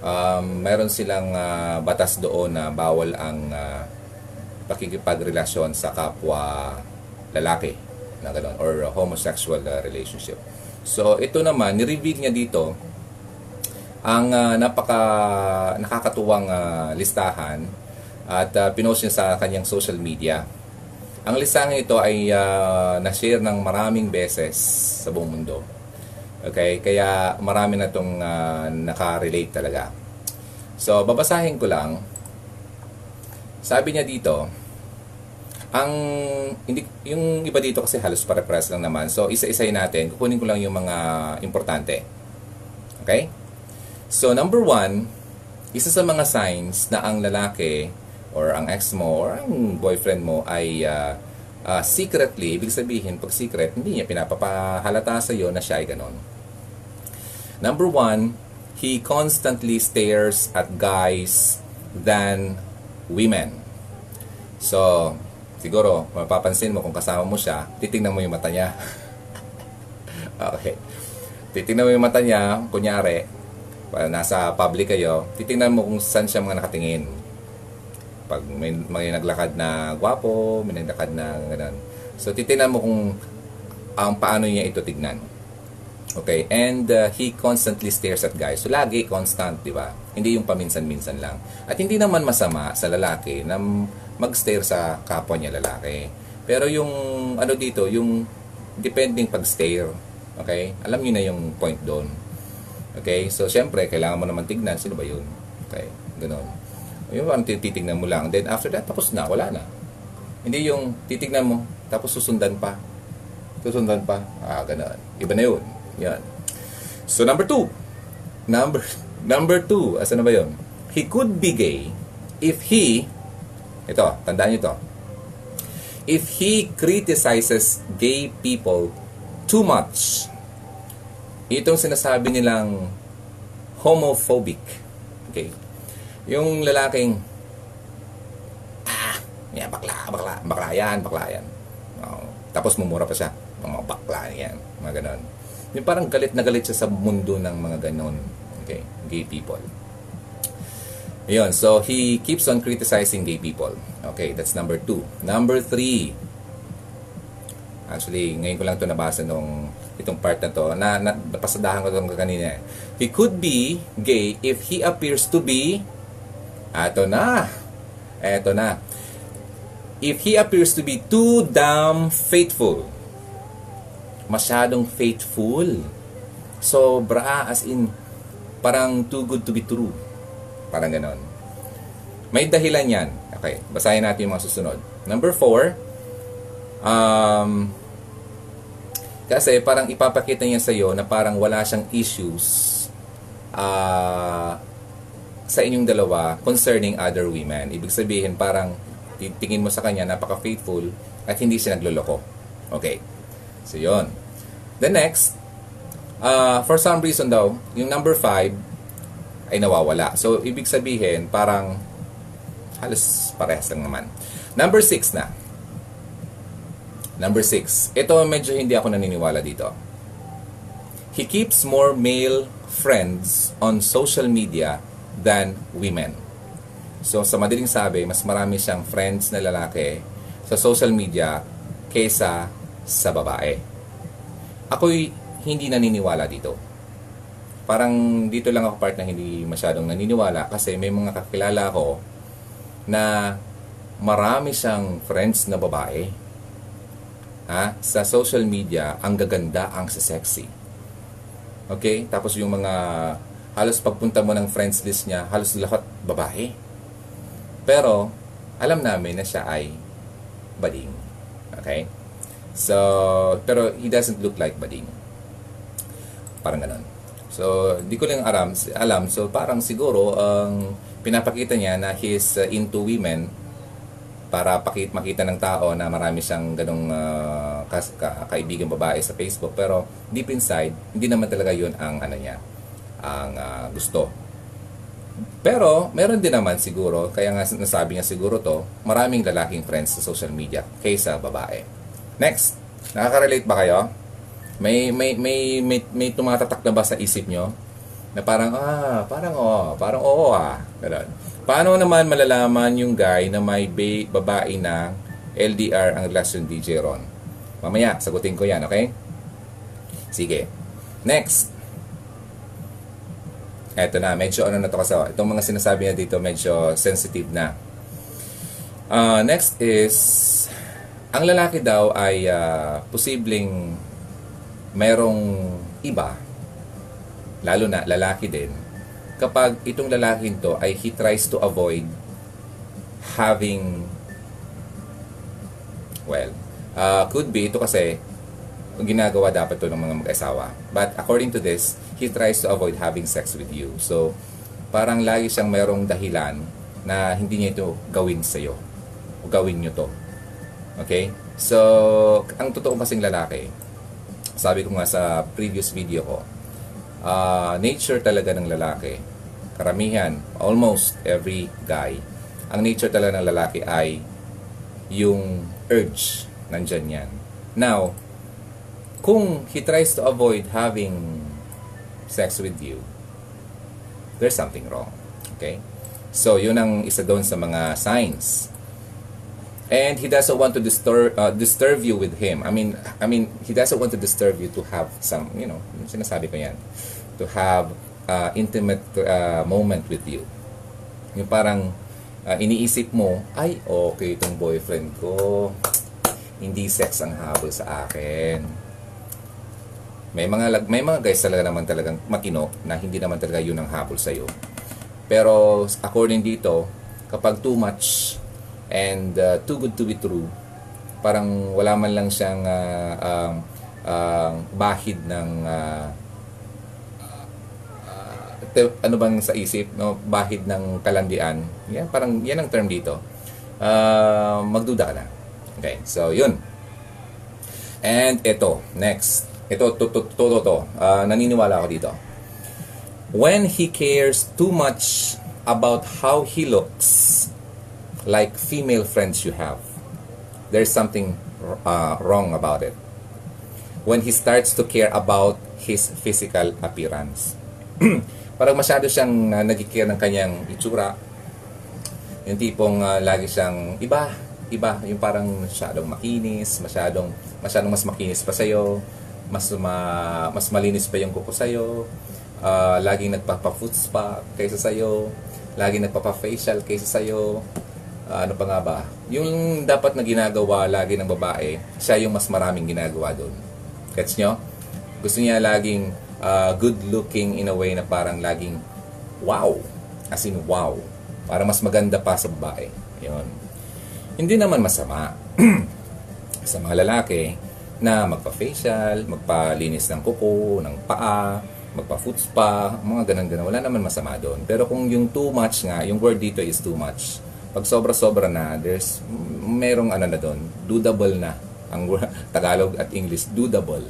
um, meron silang ah, batas doon na bawal ang ah, pakikipagrelasyon sa kapwa lalaki na gano'n, or homosexual relationship. So, ito naman, nireveal niya dito ang uh, napaka nakakatuwang uh, listahan at uh, pinost niya sa kanyang social media. Ang listahan ito ay uh, na-share ng maraming beses sa buong mundo. Okay? Kaya marami na itong uh, nakarelate talaga. So, babasahin ko lang sabi niya dito, ang hindi yung iba dito kasi halos pare-pares lang naman. So isa-isahin natin. Kukunin ko lang yung mga importante. Okay? So number one, isa sa mga signs na ang lalaki or ang ex mo or ang boyfriend mo ay uh, uh, secretly, ibig sabihin, pag secret, hindi niya pinapapahalata sa iyo na siya ay ganon. Number one, he constantly stares at guys than women. So, siguro, mapapansin mo kung kasama mo siya, titingnan mo yung mata niya. okay. Titingnan mo yung mata niya, kunyari, nasa public kayo, titingnan mo kung saan siya mga nakatingin. Pag may, may naglakad na gwapo, may naglakad na ganun. So, titingnan mo kung ang paano niya ito tignan. Okay, and uh, he constantly stares at guys. So lagi constant, 'di ba? Hindi yung paminsan-minsan lang. At hindi naman masama sa lalaki na mag-stare sa kapwa niya lalaki. Pero yung ano dito, yung depending pag-stare. Okay? Alam niyo na yung point doon. Okay? So syempre, kailangan mo naman tignan sino ba 'yun. Okay? Ganoon. Yung parang titignan mo lang. Then after that, tapos na, wala na. Hindi yung titignan mo, tapos susundan pa. Susundan pa. Ah, ganoon. Iba na 'yun. Yan. So, number two. Number, number two. Asa na ba yun? He could be gay if he, ito, tandaan nyo ito. If he criticizes gay people too much. Itong sinasabi nilang homophobic. Okay. Yung lalaking, ah, yan, bakla, bakla, bakla yan, bakla yan. Oh, tapos mumura pa siya. Mga bakla yan. Mga ganon. Yung parang galit na galit siya sa mundo ng mga ganon. Gay people. Ayun, so he keeps on criticizing gay people. Okay, that's number two. Number three. Actually, ngayon ko lang to nabasa nung itong part na to. Na, na napasadahan ko itong kanina. He could be gay if he appears to be Ato na. Eto na. If he appears to be too damn faithful masyadong faithful. Sobra, as in, parang too good to be true. Parang ganon. May dahilan yan. Okay, basahin natin yung mga susunod. Number four, um, kasi parang ipapakita niya sa iyo na parang wala siyang issues uh, sa inyong dalawa concerning other women. Ibig sabihin parang tingin mo sa kanya napaka-faithful at hindi siya nagloloko. Okay. So, yun. The next, uh, for some reason daw, yung number 5 ay nawawala. So, ibig sabihin, parang halos parehas lang naman. Number 6 na. Number 6. Ito medyo hindi ako naniniwala dito. He keeps more male friends on social media than women. So, sa madaling sabi, mas marami siyang friends na lalaki sa social media kaysa sa babae. Ako'y hindi naniniwala dito. Parang dito lang ako part na hindi masyadong naniniwala kasi may mga kakilala ko na marami siyang friends na babae. Ha? Sa social media, ang gaganda, ang sexy. Okay? Tapos yung mga halos pagpunta mo ng friends list niya, halos lahat babae. Pero, alam namin na siya ay bading. Okay? So, pero he doesn't look like Bading. Parang ganun. So, di ko lang alam, alam. So, parang siguro, ang um, pinapakita niya na he's uh, into women para pakit makita ng tao na marami siyang ganong ah, kas- ka- kaibigan babae sa Facebook pero deep inside hindi naman talaga yun ang ano niya ang ah, gusto pero meron din naman siguro kaya nga nasabi niya siguro to maraming lalaking friends sa social media kaysa babae next nakaka-relate ba kayo may may may may, may tumatatak na ba sa isip nyo? Na parang ah parang oh parang oo ah. Ganun paano naman malalaman yung guy na may ba- babae na LDR ang relasyon DJ Ron? Mamaya sagutin ko yan okay? Sige. Next. Eto na medyo ano na to kasi oh, itong mga sinasabi niya dito medyo sensitive na. Ah, next is ang lalaki daw ay ah, posibleng merong iba lalo na lalaki din, kapag itong lalaking to ay he tries to avoid having, well, uh, could be ito kasi ginagawa dapat to ng mga mag-asawa. But according to this, he tries to avoid having sex with you. So, parang lagi siyang merong dahilan na hindi niya ito gawin sa'yo. O gawin niyo to. Okay? So, ang totoo kasing lalaki, sabi ko nga sa previous video ko, ah, nature talaga ng lalaki, karamihan, almost every guy, ang nature talaga ng lalaki ay yung urge, nandyan yan. Now, kung he tries to avoid having sex with you, there's something wrong. Okay? So, yun ang isa doon sa mga signs and he doesn't want to disturb uh, disturb you with him. I mean, I mean, he doesn't want to disturb you to have some, you know, sinasabi ko yan, to have uh, intimate uh, moment with you. Yung parang uh, iniisip mo, ay, okay itong boyfriend ko, hindi sex ang habol sa akin. May mga may mga guys talaga naman talagang makino na hindi naman talaga yun ang habol sa iyo. Pero according dito, kapag too much and uh, too good to be true, parang wala man lang siyang uh, um, uh, bahid ng uh, uh, ano bang sa isip, no? bahid ng kalandian. Yan, parang yan ang term dito. Uh, magduda na. Okay, so yun. And ito, next. Ito, to, to, to, to, to. Uh, naniniwala ako dito. When he cares too much about how he looks, like female friends you have, there's something uh, wrong about it. When he starts to care about his physical appearance. Parang masyado siyang uh, nagkikare ng kanyang itsura. Yung tipong uh, lagi siyang iba, iba, yung parang masyadong makinis, masyadong masyadong mas makinis pa sa'yo, mas ma, mas malinis pa yung kuko sa'yo, uh, laging nagpapa-foot spa kaysa sa'yo, laging nagpapa-facial kaysa sa'yo, Ah, ano pa nga ba? Yung dapat na ginagawa lagi ng babae, siya yung mas maraming ginagawa doon. Gets nyo? Gusto niya laging ah, good looking in a way na parang laging wow. As in wow. Para mas maganda pa sa babae. Yun. Hindi naman masama sa mga lalaki na magpa-facial, magpalinis ng kuko, ng paa, magpa-foot spa, mga ganun-ganun. Wala naman masama doon. Pero kung yung too much nga, yung word dito is too much pag sobra-sobra na, there's merong ano na doon, doable na. Ang Tagalog at English, doable.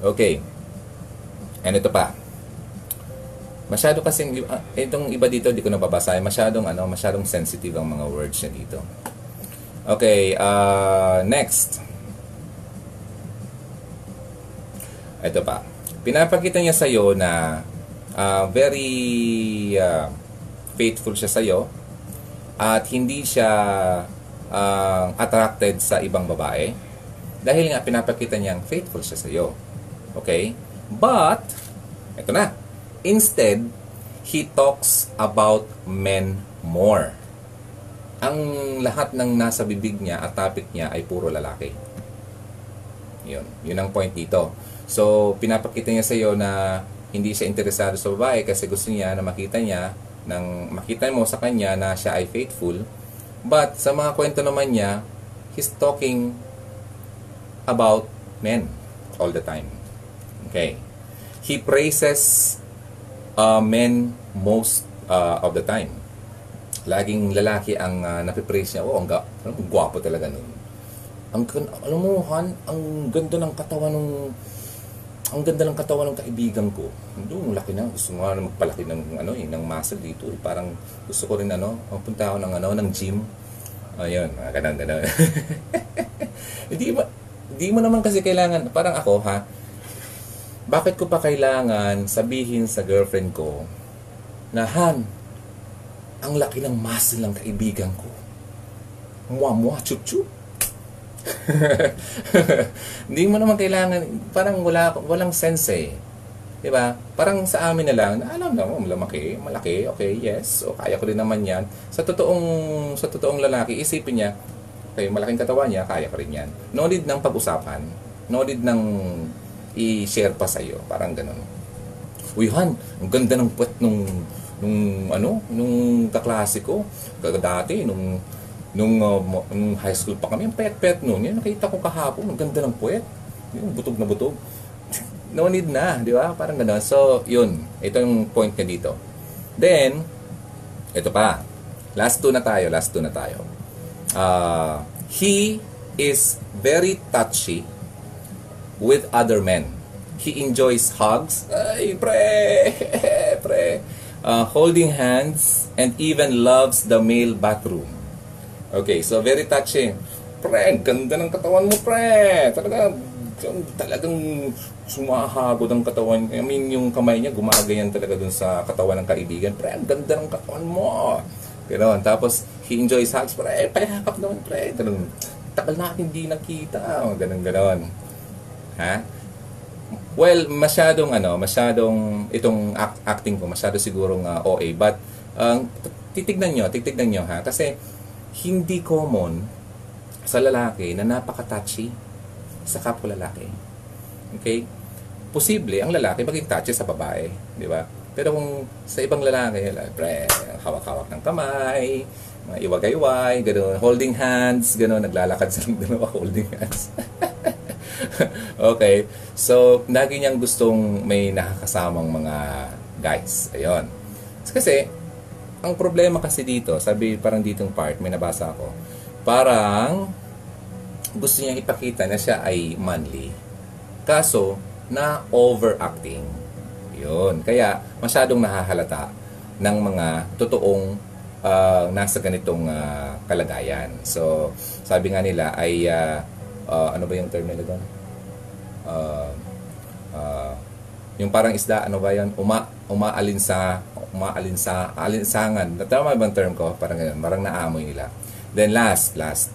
Okay. And ito pa. Masyado kasing, ah, itong iba dito, di ko nababasahin. Masyadong, ano, masyadong sensitive ang mga words niya dito. Okay, uh, next. Ito pa. Pinapakita niya sa'yo na uh, very uh, faithful siya sa'yo at hindi siya uh, attracted sa ibang babae dahil nga pinapakita niyang faithful siya sa iyo. Okay? But, eto na. Instead, he talks about men more. Ang lahat ng nasa bibig niya at topic niya ay puro lalaki. Yun. Yun ang point dito. So, pinapakita niya sa iyo na hindi siya interesado sa babae kasi gusto niya na makita niya nang makita mo sa kanya na siya ay faithful. But sa mga kwento naman niya, he's talking about men all the time. Okay. He praises uh, men most uh, of the time. laging lalaki ang uh, napipraise niya. Oh, ang, gwapo talaga nun. Ang, alam mo, Han, ang ganda ng katawan ng ang ganda ng katawan ng kaibigan ko. Doon, laki na. Gusto mo na magpalaki ng, ano, eh, ng muscle dito. Eh. Parang gusto ko rin, ano, punta ako ng, ano, ng gym. Ayun, mga ganun, ganun. Hindi ba, hindi mo naman kasi kailangan, parang ako, ha, bakit ko pa kailangan sabihin sa girlfriend ko na, Han, ang laki ng muscle ng kaibigan ko. Mwa-mwa, chup-chup. Hindi mo naman kailangan, parang wala, walang sense eh. Di ba? Parang sa amin na lang, alam na mo, malaki, malaki, okay, yes, o kaya ko rin naman yan. Sa totoong, sa totoong lalaki, isipin niya, okay, malaking katawan niya, kaya ko rin yan. No need ng pag-usapan. No need ng i-share pa sa'yo. Parang ganun. Uy, Han, ang ganda ng puwet nung, nung, ano, nung kaklase ko. Dati, nung, nung, uh, nung high school pa kami, ang pet-pet nun. Yan, nakita ko kahapon, ang ganda ng puwet. Yung butog na butog. no need na, di ba? Parang gano'n. So, yun. Ito yung point niya dito. Then, ito pa. Last two na tayo. Last two na tayo. Uh, he is very touchy with other men. He enjoys hugs. Ay, pre! pre! Uh, holding hands and even loves the male bathroom. Okay, so very touchy. Pre, ganda ng katawan mo, pre. Talaga, talagang sumahagod ang katawan. I mean, yung kamay niya gumagayan talaga dun sa katawan ng kaibigan. Pre, ang ganda ng katawan mo. Ganon. Tapos, he enjoys hugs. Pre, payakap naman, pre. Talagang, tagal na hindi nakita. Ganon, ganon. Ha? Well, masyadong ano, masyadong itong act- acting ko, masyado sigurong uh, OA. But, uh, titignan nyo, titignan nyo ha. Kasi, hindi common sa lalaki na napaka-touchy sa kapwa lalaki. Okay? Posible ang lalaki maging touchy sa babae, di ba? Pero kung sa ibang lalaki, like, pre, hawak-hawak ng kamay, mga iwagay-way, gano'n, holding hands, gano'n, naglalakad silang dalawa holding hands. okay. So, lagi niyang gustong may nakakasamang mga guys. Ayun. Kasi, ang problema kasi dito, sabi parang ditong part, may nabasa ako, parang gusto niyang ipakita na siya ay manly. Kaso, na overacting. Yun. Kaya, masyadong nahahalata ng mga totoong uh, nasa ganitong uh, kalagayan. So, sabi nga nila ay uh, uh, ano ba yung term nila doon? Uh, uh, yung parang isda, ano ba yan? Uma, umaalinsa, umaalinsa, alinsangan. Tama ba ang term ko? Parang ganyan, parang naamoy nila. Then last, last.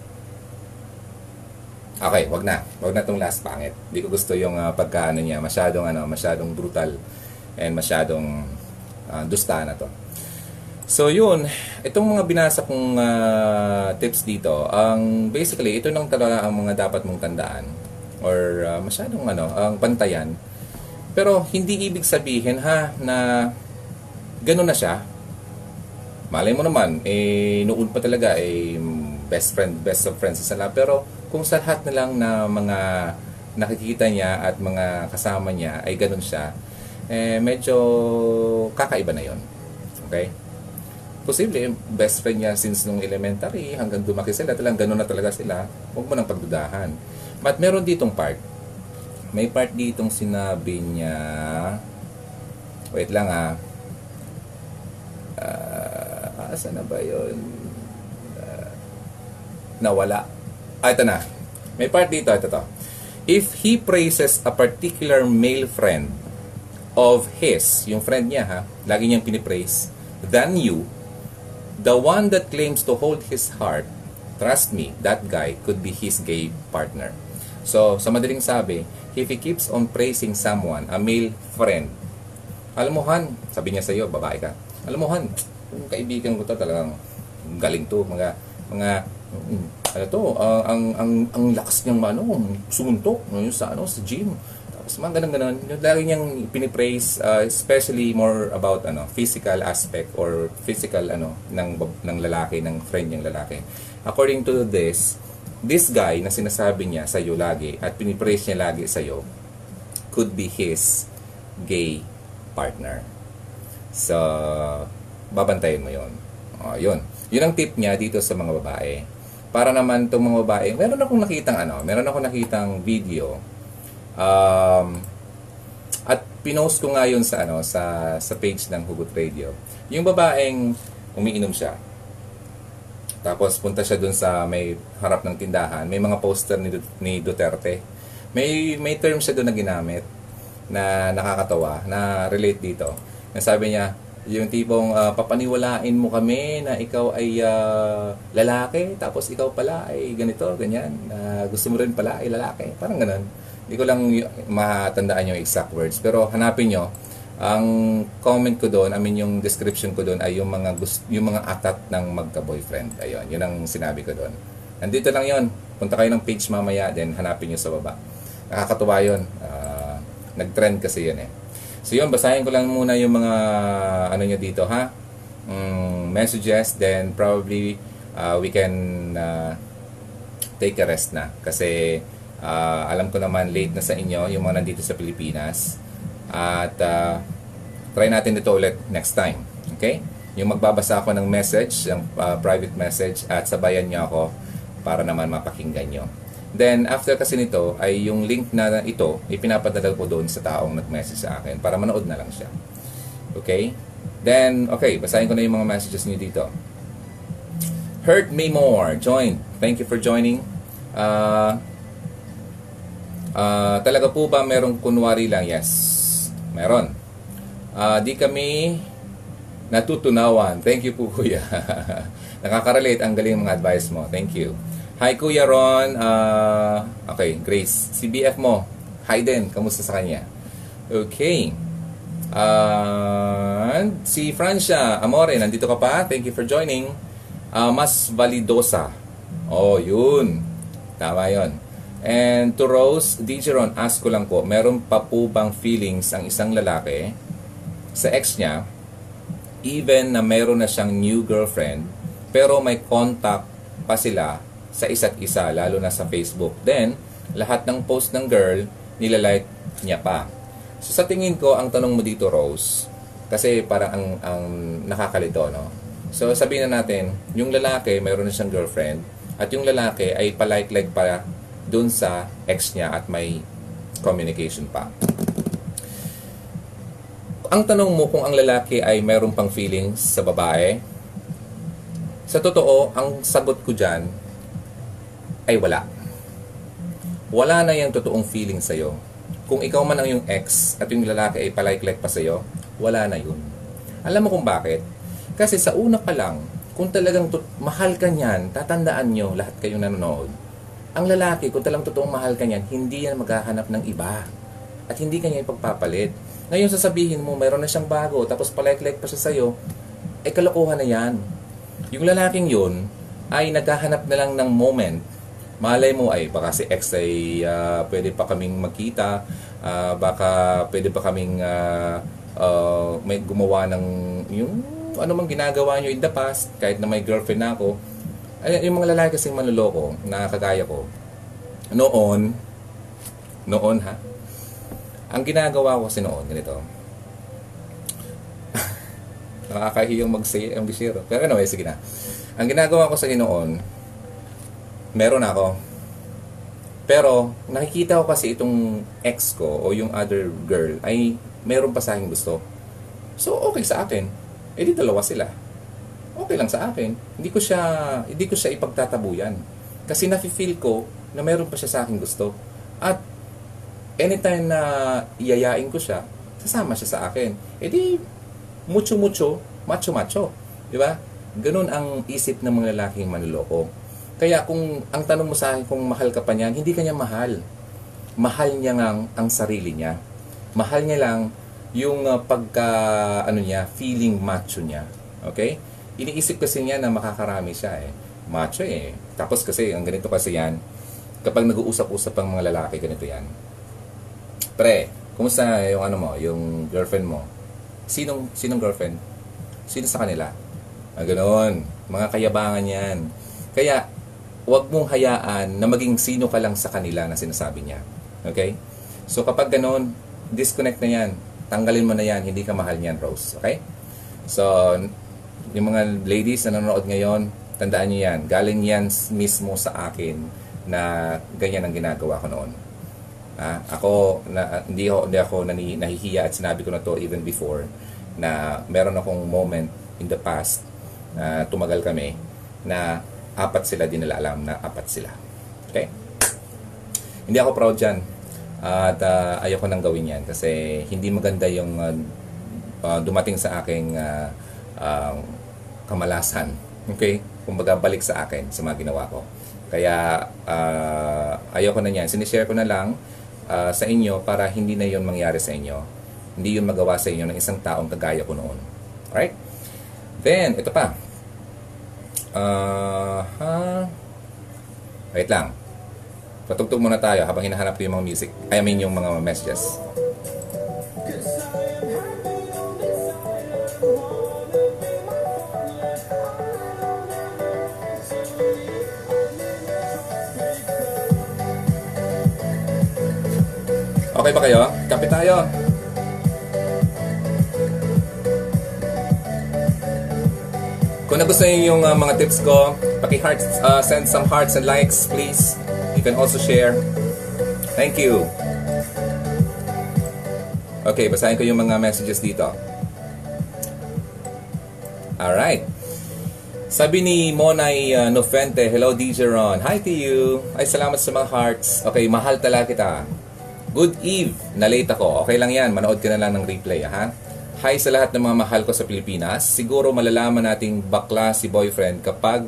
Okay, wag na. Wag na tong last pangit. Hindi ko gusto yung uh, pagkaano niya, masyadong ano, masyadong brutal and masyadong uh, dusta na to. So yun, itong mga binasa kong uh, tips dito, ang basically ito nang talaga ang mga dapat mong tandaan or uh, masyadong ano, ang pantayan. Pero hindi ibig sabihin ha na gano'n na siya. Malay mo naman, eh noon pa talaga eh best friend, best of friends sa sala. Pero kung sa lahat na lang na mga nakikita niya at mga kasama niya ay gano'n siya, eh medyo kakaiba na yon. Okay? posible, best friend niya since nung elementary hanggang dumaki sila, talagang gano'n na talaga sila, huwag mo nang pagdudahan. But meron ditong part. May part ditong sinabi niya, wait lang ah, uh, asa na ba yun? Uh, nawala. Ah, ito na. May part dito, ito to. If he praises a particular male friend of his, yung friend niya ha, lagi niyang pinipraise, than you, The one that claims to hold his heart, trust me, that guy could be his gay partner. So, sa madaling sabi, if he keeps on praising someone, a male friend, alam sabi niya sa iyo, babae ka, alam yung kaibigan ko to talagang galing to, mga, mga, ano to, uh, ang, ang, ang lakas niyang ano, sumuntok, no, sa, ano, sa gym. Tapos mga ganun ganun, lagi niyang pinipraise, uh, especially more about ano, physical aspect or physical ano ng ng lalaki, ng friend niyang lalaki. According to this, this guy na sinasabi niya sa iyo lagi at pinipraise niya lagi sa iyo could be his gay partner. So, babantayin mo 'yon. Oh, 'yun. Yun ang tip niya dito sa mga babae. Para naman itong mga babae, meron akong nakitang ano, meron akong nakitang video. Um, at pinost ko nga yun sa ano sa sa page ng Hugot Radio. Yung babaeng umiinom siya. Tapos punta siya dun sa may harap ng tindahan. May mga poster ni, ni Duterte. May may term siya doon na ginamit na nakakatawa, na relate dito. Na sabi niya, yung tipong ah, papaniwalain mo kami na ikaw ay ah, lalaki, tapos ikaw pala ay ganito, ganyan. na gusto mo rin pala ay lalaki. Parang ganun. Hindi ko lang matandaan yung exact words. Pero hanapin nyo, ang comment ko doon, I mean yung description ko doon ay yung mga gust- yung mga atat ng magka-boyfriend. Ayun, yun ang sinabi ko doon. Nandito lang yon. Punta kayo ng page mamaya, then hanapin nyo sa baba. Nakakatuwa yun. Ah, nag-trend kasi yun eh. So yun, basahin ko lang muna yung mga ano nyo dito ha. Mm, messages, then probably uh, we can uh, take a rest na. Kasi ah, alam ko naman late na sa inyo, yung mga nandito sa Pilipinas. At ah, try natin dito ulit next time. Okay? Yung magbabasa ako ng message, yung ah, private message, at sabayan nyo ako para naman mapakinggan nyo. Then, after kasi nito, ay yung link na ito, ipinapadala ko doon sa taong nag-message sa akin para manood na lang siya. Okay? Then, okay, basahin ko na yung mga messages niyo dito. Hurt Me More, join. Thank you for joining. Uh, uh, talaga po ba merong kunwari lang? Yes, meron. Ah, di kami natutunawan. Thank you po, kuya. Nakaka-relate ang galing mga advice mo. Thank you. Hi, Kuya Ron. Ah, okay, Grace. Si BF mo. Hi din. Kamusta sa kanya? Okay. And si Francia Amore, nandito ka pa. Thank you for joining. Ah, Mas Validosa. Oh, yun. Tama yun. And to Rose Digeron, ask ko lang po, meron pa po bang feelings ang isang lalaki sa ex niya, even na meron na siyang new girlfriend, pero may contact pa sila sa isa't isa, lalo na sa Facebook. Then, lahat ng post ng girl, nilalike niya pa. So, sa tingin ko, ang tanong mo dito, Rose, kasi parang ang, ang nakakalito, no? So, sabihin na natin, yung lalaki, mayroon na siyang girlfriend, at yung lalaki ay palike-like pa dun sa ex niya at may communication pa. Ang tanong mo kung ang lalaki ay mayroon pang feelings sa babae, sa totoo, ang sagot ko dyan ay wala. Wala na yung totoong feeling sa'yo. Kung ikaw man ang yung ex at yung lalaki ay palike-like pa sa'yo, wala na yun. Alam mo kung bakit? Kasi sa una pa lang, kung talagang mahal ka niyan, tatandaan nyo, lahat kayong nanonood, ang lalaki, kung talagang totoong mahal ka niyan, hindi yan maghahanap ng iba. At hindi kanya ipagpapalit. Ngayon sasabihin mo, mayroon na siyang bago, tapos palike-like pa siya sa'yo, ay kalokohan na yan. Yung lalaking yun, ay naghahanap na lang ng moment. Malay mo ay baka si ex ay ah, pwede pa kaming magkita, ah, baka pwede pa kaming ah, ah, may gumawa ng yung ano mang ginagawa nyo in the past, kahit na may girlfriend na ako. Ay, yung mga lalaki kasing manloloko na kagaya ko, noon, noon ha, ang ginagawa ko kasi noon, ganito, nakakahiyang mag-say ang bisiro. Pero anyway, sige na. Ang ginagawa ko sa noon, meron ako. Pero, nakikita ko kasi itong ex ko o yung other girl ay meron pa sa gusto. So, okay sa akin. Eh di dalawa sila. Okay lang sa akin. Hindi ko siya, hindi ko siya ipagtatabuyan. Kasi nafe-feel ko na meron pa siya sa akin gusto. At anytime na iyayain ko siya, sasama siya sa akin. Eh di, mucho-mucho, macho-macho. Di ba? Ganun ang isip ng mga lalaking manloloko. Kaya kung ang tanong mo sa akin kung mahal ka pa niyan, hindi ka niya mahal. Mahal niya ngang ang sarili niya. Mahal niya lang yung uh, pagka ano niya, feeling macho niya. Okay? Iniisip kasi niya na makakarami siya eh. Macho eh. Tapos kasi ang ganito kasi yan, kapag nag-uusap-usap ang mga lalaki, ganito yan. Pre, kumusta yung ano mo, yung girlfriend mo? Sinong sinong girlfriend? Sino sa kanila? Ah, ganoon. Mga kayabangan yan. Kaya, huwag mong hayaan na maging sino ka lang sa kanila na sinasabi niya. Okay? So, kapag ganoon, disconnect na yan. Tanggalin mo na yan. Hindi ka mahal niyan, Rose. Okay? So, yung mga ladies na nanonood ngayon, tandaan niyo yan. Galing yan mismo sa akin na ganyan ang ginagawa ko noon. Ah, ako na hindi ako hindi ako nani, nahihiya at sinabi ko na to even before na meron akong moment in the past na tumagal kami na apat sila din nila alam na apat sila. Okay? Hindi ako proud dyan. At uh, ayoko nang gawin yan kasi hindi maganda yung uh, uh, dumating sa aking uh, uh, kamalasan. Okay? Kumbaga balik sa akin sa mga ginawa ko. Kaya uh, ayoko na yan. Sinishare ko na lang uh, sa inyo para hindi na yon mangyari sa inyo. Hindi yun magawa sa inyo ng isang taong kagaya ko noon. Alright? Then, ito pa. Uh, uh, wait lang. Patugtog muna tayo habang hinahanap ko yung mga music. I mean yung mga messages. Okay ba kayo? Kapit tayo. Kung nagustuhan niyo yung uh, mga tips ko, paki-heart, uh, send some hearts and likes, please. You can also share. Thank you. Okay, basahin ko yung mga messages dito. Alright. Sabi ni Monay uh, Nofente, Hello DJ Ron. Hi to you. Ay, salamat sa mga hearts. Okay, mahal talaga kita. Good Eve. Na-late ako. Okay lang yan. Manood ka na lang ng replay, ha? Hi sa lahat ng mga mahal ko sa Pilipinas. Siguro malalaman nating bakla si boyfriend kapag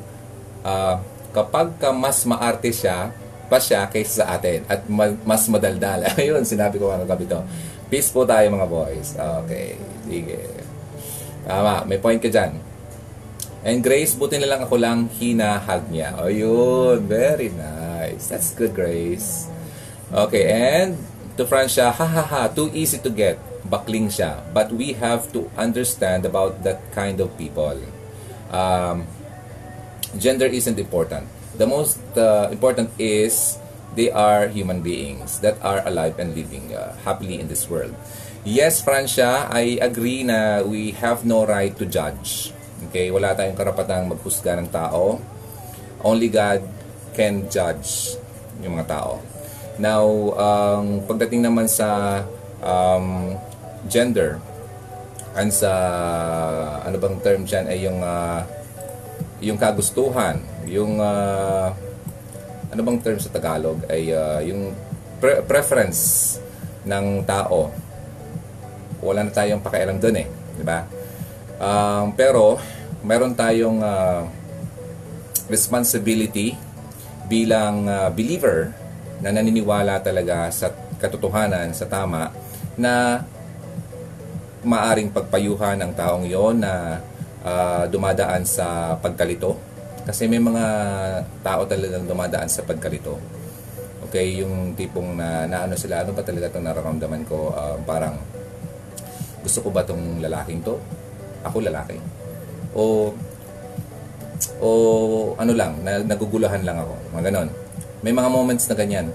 uh, kapag ka mas maarte siya pa siya kaysa sa atin at ma- mas madaldal. Ayun, sinabi ko mga gabi to. Peace po tayo mga boys. Okay, sige. Tama, may point ka dyan. And Grace, buti na lang ako lang hinahag niya. Ayun, very nice. That's good, Grace. Okay, and to Francia, ha ha ha, too easy to get bakling siya. But we have to understand about that kind of people. Um, gender isn't important. The most uh, important is they are human beings that are alive and living uh, happily in this world. Yes, Francia, I agree na we have no right to judge. Okay, wala tayong karapatang maghusga ng tao. Only God can judge yung mga tao. Now, um, pagdating naman sa um, gender and sa ano bang term diyan ay yung uh, yung kagustuhan, yung uh, ano bang term sa Tagalog ay uh, yung pre- preference ng tao. Wala na tayong pakialam doon eh, di ba? Um, pero meron tayong uh, responsibility bilang uh, believer na naniniwala talaga sa katotohanan, sa tama na maaring pagpayuhan ng taong yon na uh, dumadaan sa pagkalito. Kasi may mga tao talagang dumadaan sa pagkalito. Okay, yung tipong na, na ano sila, ano ba talaga itong nararamdaman ko? Uh, parang, gusto ko ba itong lalaking to? Ako lalaki. O, o ano lang, na, nagugulahan lang ako. Mga ganon. May mga moments na ganyan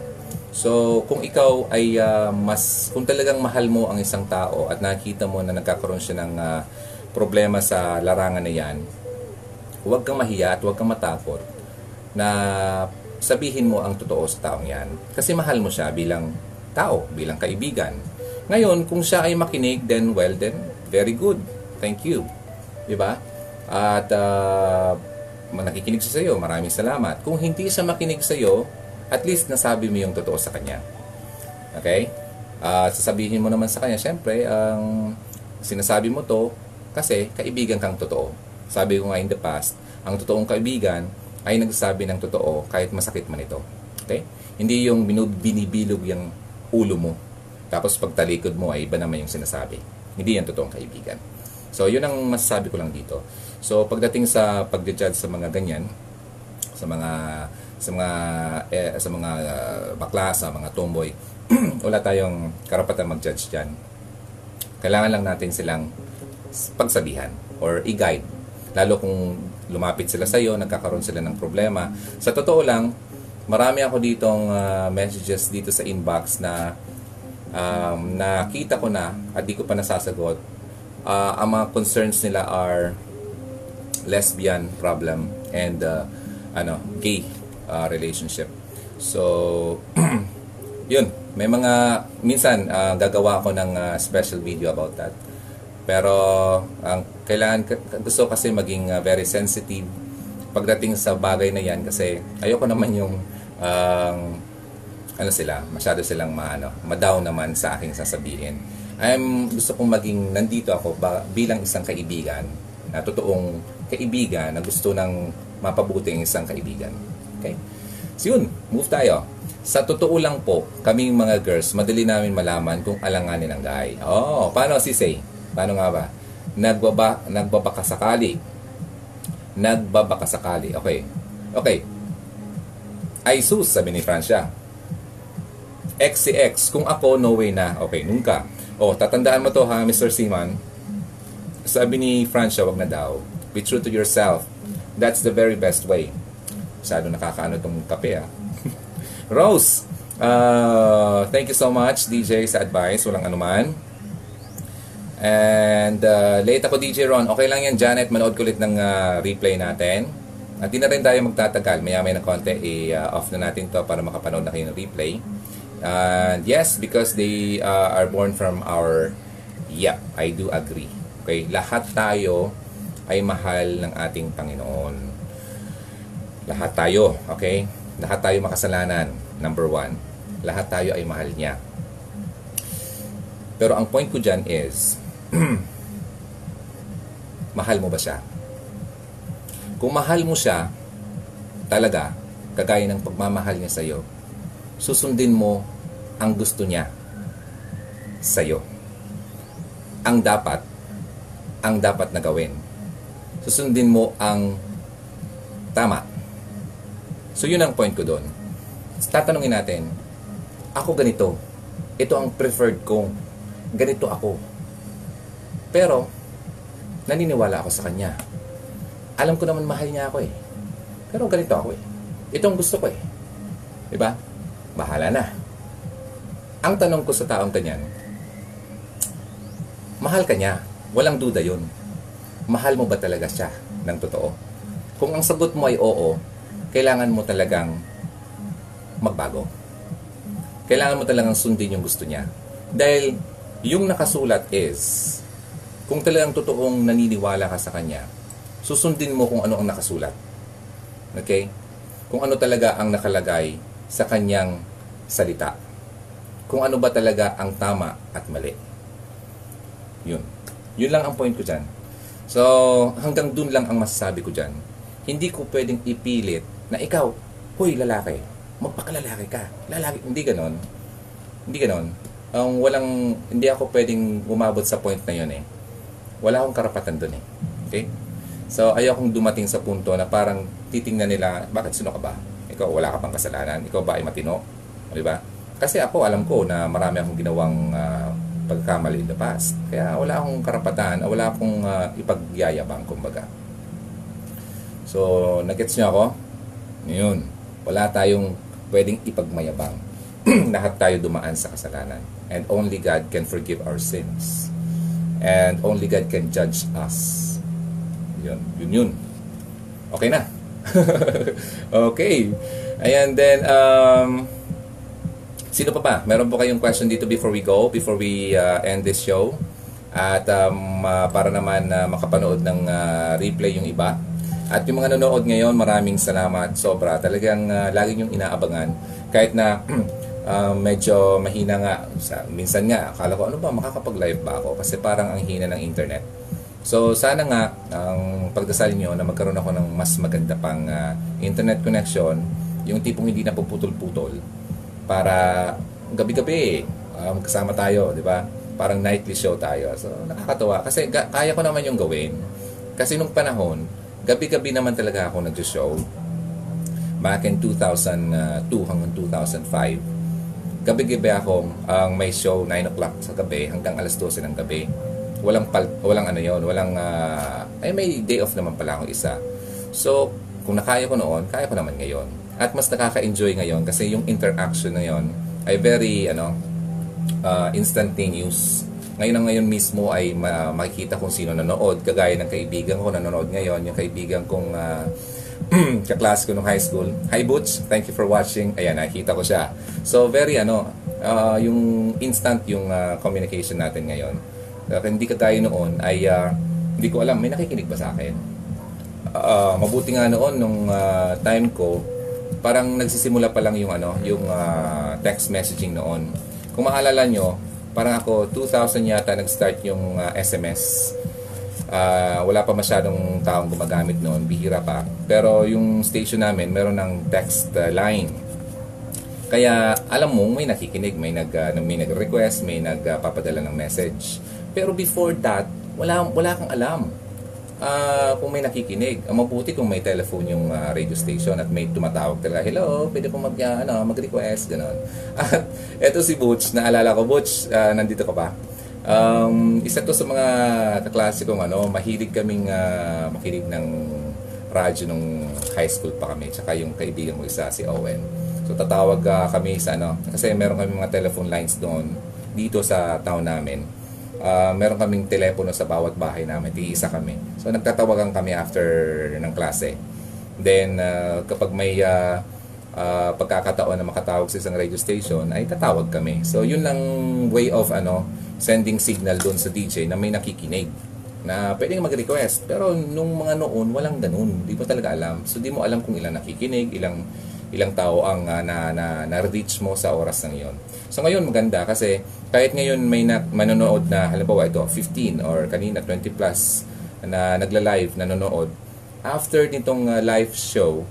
So, kung ikaw ay uh, mas, kung talagang mahal mo ang isang tao at nakita mo na nagkakaroon siya ng uh, problema sa larangan na yan, huwag kang mahiya at huwag kang matakot na sabihin mo ang totoo sa taong yan. Kasi mahal mo siya bilang tao, bilang kaibigan. Ngayon, kung siya ay makinig, then well, then very good. Thank you. Diba? At uh, nakikinig siya sa iyo, maraming salamat. Kung hindi siya makinig sa iyo, at least nasabi mo yung totoo sa kanya. Okay? Uh, sasabihin mo naman sa kanya, syempre, ang sinasabi mo to kasi kaibigan kang totoo. Sabi ko nga in the past, ang totoong kaibigan ay nagsasabi ng totoo kahit masakit man ito. Okay? Hindi yung binibilog yung ulo mo. Tapos pagtalikod mo ay iba naman yung sinasabi. Hindi yan totoong kaibigan. So, yun ang masasabi ko lang dito. So, pagdating sa pag-judge sa mga ganyan, sa mga sa mga eh, sa mga uh, bakla, sa mga tomboy, wala tayong karapatan mag-judge diyan. Kailangan lang natin silang pagsabihan or i-guide. Lalo kung lumapit sila sa iyo, nagkakaroon sila ng problema. Sa totoo lang, marami ako ditong uh, messages dito sa inbox na um, nakita ko na at di ko pa nasasagot. Uh, ang mga concerns nila are lesbian problem and uh, ano gay uh, relationship. So yun, may mga minsan uh, gagawa ako ng uh, special video about that. Pero ang kailangan gusto kasi maging uh, very sensitive pagdating sa bagay na yan kasi ayoko naman yung um, ano sila, masyado silang maano, madaw naman sa aking sasabihin. I'm gusto kong maging nandito ako ba, bilang isang kaibigan, na totoong kaibigan na gusto ng mapabuti ang isang kaibigan. Okay? So yun, move tayo. Sa totoo lang po, kaming mga girls, madali namin malaman kung alanganin ang guy. Oh, paano si Say? Paano nga ba? Nagbaba, nagbabaka sakali. Nagbabaka sakali. Okay. Okay. Ay sus, sabi ni Francia. X si X. Kung ako, no way na. Okay, nunca. Oh, tatandaan mo to ha, Mr. Seaman. Sabi ni Francia, wag na daw. Be true to yourself. That's the very best way. Masyado nakakaano tong kape ah. Rose, uh, thank you so much DJ sa advice. Walang anuman. And uh, late ako DJ Ron. Okay lang yan Janet. Manood ko ulit ng uh, replay natin. At di na rin tayo magtatagal. Maya may na konti. I-off na natin to para makapanood na kayo ng replay. And yes, because they uh, are born from our... Yeah, I do agree. Okay, lahat tayo ay mahal ng ating Panginoon. Lahat tayo, okay? Lahat tayo makasalanan, number one. Lahat tayo ay mahal niya. Pero ang point ko dyan is, mahal mo ba siya? Kung mahal mo siya, talaga, kagaya ng pagmamahal niya sa'yo, susundin mo ang gusto niya sa'yo. Ang dapat, ang dapat na gawin. Susundin mo ang tama. So yun ang point ko doon. Tatanungin natin, ako ganito. Ito ang preferred ko. Ganito ako. Pero, naniniwala ako sa kanya. Alam ko naman mahal niya ako eh. Pero ganito ako eh. Ito ang gusto ko eh. Diba? Bahala na. Ang tanong ko sa taong kanyan, mahal ka niya. Walang duda yun. Mahal mo ba talaga siya ng totoo? Kung ang sagot mo ay oo, kailangan mo talagang magbago. Kailangan mo talagang sundin yung gusto niya. Dahil yung nakasulat is, kung talagang totoong naniniwala ka sa kanya, susundin mo kung ano ang nakasulat. Okay? Kung ano talaga ang nakalagay sa kanyang salita. Kung ano ba talaga ang tama at mali. Yun. Yun lang ang point ko dyan. So, hanggang dun lang ang masasabi ko dyan. Hindi ko pwedeng ipilit na ikaw, huy, lalaki, magpakalalaki ka. Lalaki, hindi ganon. Hindi ganon. Ang walang, hindi ako pwedeng umabot sa point na yun eh. Wala akong karapatan dun eh. Okay? So, ayokong dumating sa punto na parang titingnan nila, bakit sino ka ba? Ikaw, wala ka pang kasalanan. Ikaw ba ay matino? Di ba? Kasi ako, alam ko na marami akong ginawang uh, pagkamali in the past. Kaya wala akong karapatan, wala akong uh, ipagyayabang, kumbaga. So, nagets niyo ako? Yun. Wala tayong pwedeng ipagmayabang. Lahat tayo dumaan sa kasalanan. And only God can forgive our sins. And only God can judge us. Yun, yun yun. Okay na. okay. Ayan, then, um, Sino pa ba? Meron po kayong question dito before we go, before we uh, end this show? At um, uh, para naman uh, makapanood ng uh, replay yung iba. At yung mga nanonood ngayon, maraming salamat. Sobra. Talagang uh, lagi yung inaabangan. Kahit na uh, medyo mahina nga. Sa, minsan nga, akala ko, ano ba, makakapag-live ba ako? Kasi parang ang hina ng internet. So, sana nga, ang pagdasal nyo na magkaroon ako ng mas maganda pang uh, internet connection, yung tipong hindi na puputol-putol para gabi-gabi uh, magkasama tayo, di ba? Parang nightly show tayo. So, nakakatawa. Kasi ga- kaya ko naman yung gawin. Kasi nung panahon, gabi-gabi naman talaga ako nag-show. Back in 2002 hanggang 2005. Gabi-gabi ako ang uh, may show 9 o'clock sa gabi hanggang alas 12 ng gabi. Walang pal walang ano yon, walang uh, ay may day off naman pala ako isa. So, kung nakaya ko noon, kaya ko naman ngayon. At mas nakaka-enjoy ngayon kasi yung interaction na yon ay very ano uh, instantaneous. ngayon na ngayon mismo ay ma- makikita kung sino nanood. Kagaya ng kaibigan ko nanonood ngayon, yung kaibigan kong uh, kaklase ko nung high school. Hi Butch, thank you for watching. Ayan, nakikita ko siya. So very ano, uh, yung instant yung uh, communication natin ngayon. Uh, hindi kagaya noon ay uh, hindi ko alam, may nakikinig ba sa akin? Uh, mabuti nga noon nung uh, time ko, parang nagsisimula pa lang yung ano, yung uh, text messaging noon. Kung maalala nyo, parang ako 2000 yata nag-start yung uh, SMS. Uh, wala pa masyadong taong gumagamit noon, bihira pa. Pero yung station namin, meron ng text uh, line. Kaya alam mo, may nakikinig, may nag uh, may nag-request, may nagpapadala uh, ng message. Pero before that, wala wala kang alam uh, kung may nakikinig. Ang mabuti kung may telephone yung uh, radio station at may tumatawag talaga, hello, pwede kong mag, uh, ano, mag-request, gano'n. At eto si Butch, naalala ko, Butch, uh, nandito ka pa. Um, isa to sa mga kaklase kong ano, mahilig kaming uh, makinig ng radyo nung high school pa kami, tsaka yung kaibigan mo isa, si Owen. So tatawag uh, kami sa ano, kasi meron kami mga telephone lines doon dito sa town namin. Uh, meron kaming telepono sa bawat bahay namin, isa kami. So nagtatawagan kami after ng klase. Then uh, kapag may uh, uh, pagkakataon na makatawag sa isang radio station, ay tatawag kami. So yun lang way of ano, sending signal doon sa DJ na may nakikinig na pwedeng mag-request. Pero nung mga noon, walang ganun. Hindi mo talaga alam. So, di mo alam kung ilang nakikinig, ilang ilang tao ang uh, na, na, na-reach mo sa oras ng iyon. So, ngayon maganda kasi kahit ngayon may na, manonood na, halimbawa ito, 15 or kanina 20 plus na nagla-live, nanonood, after nitong uh, live show,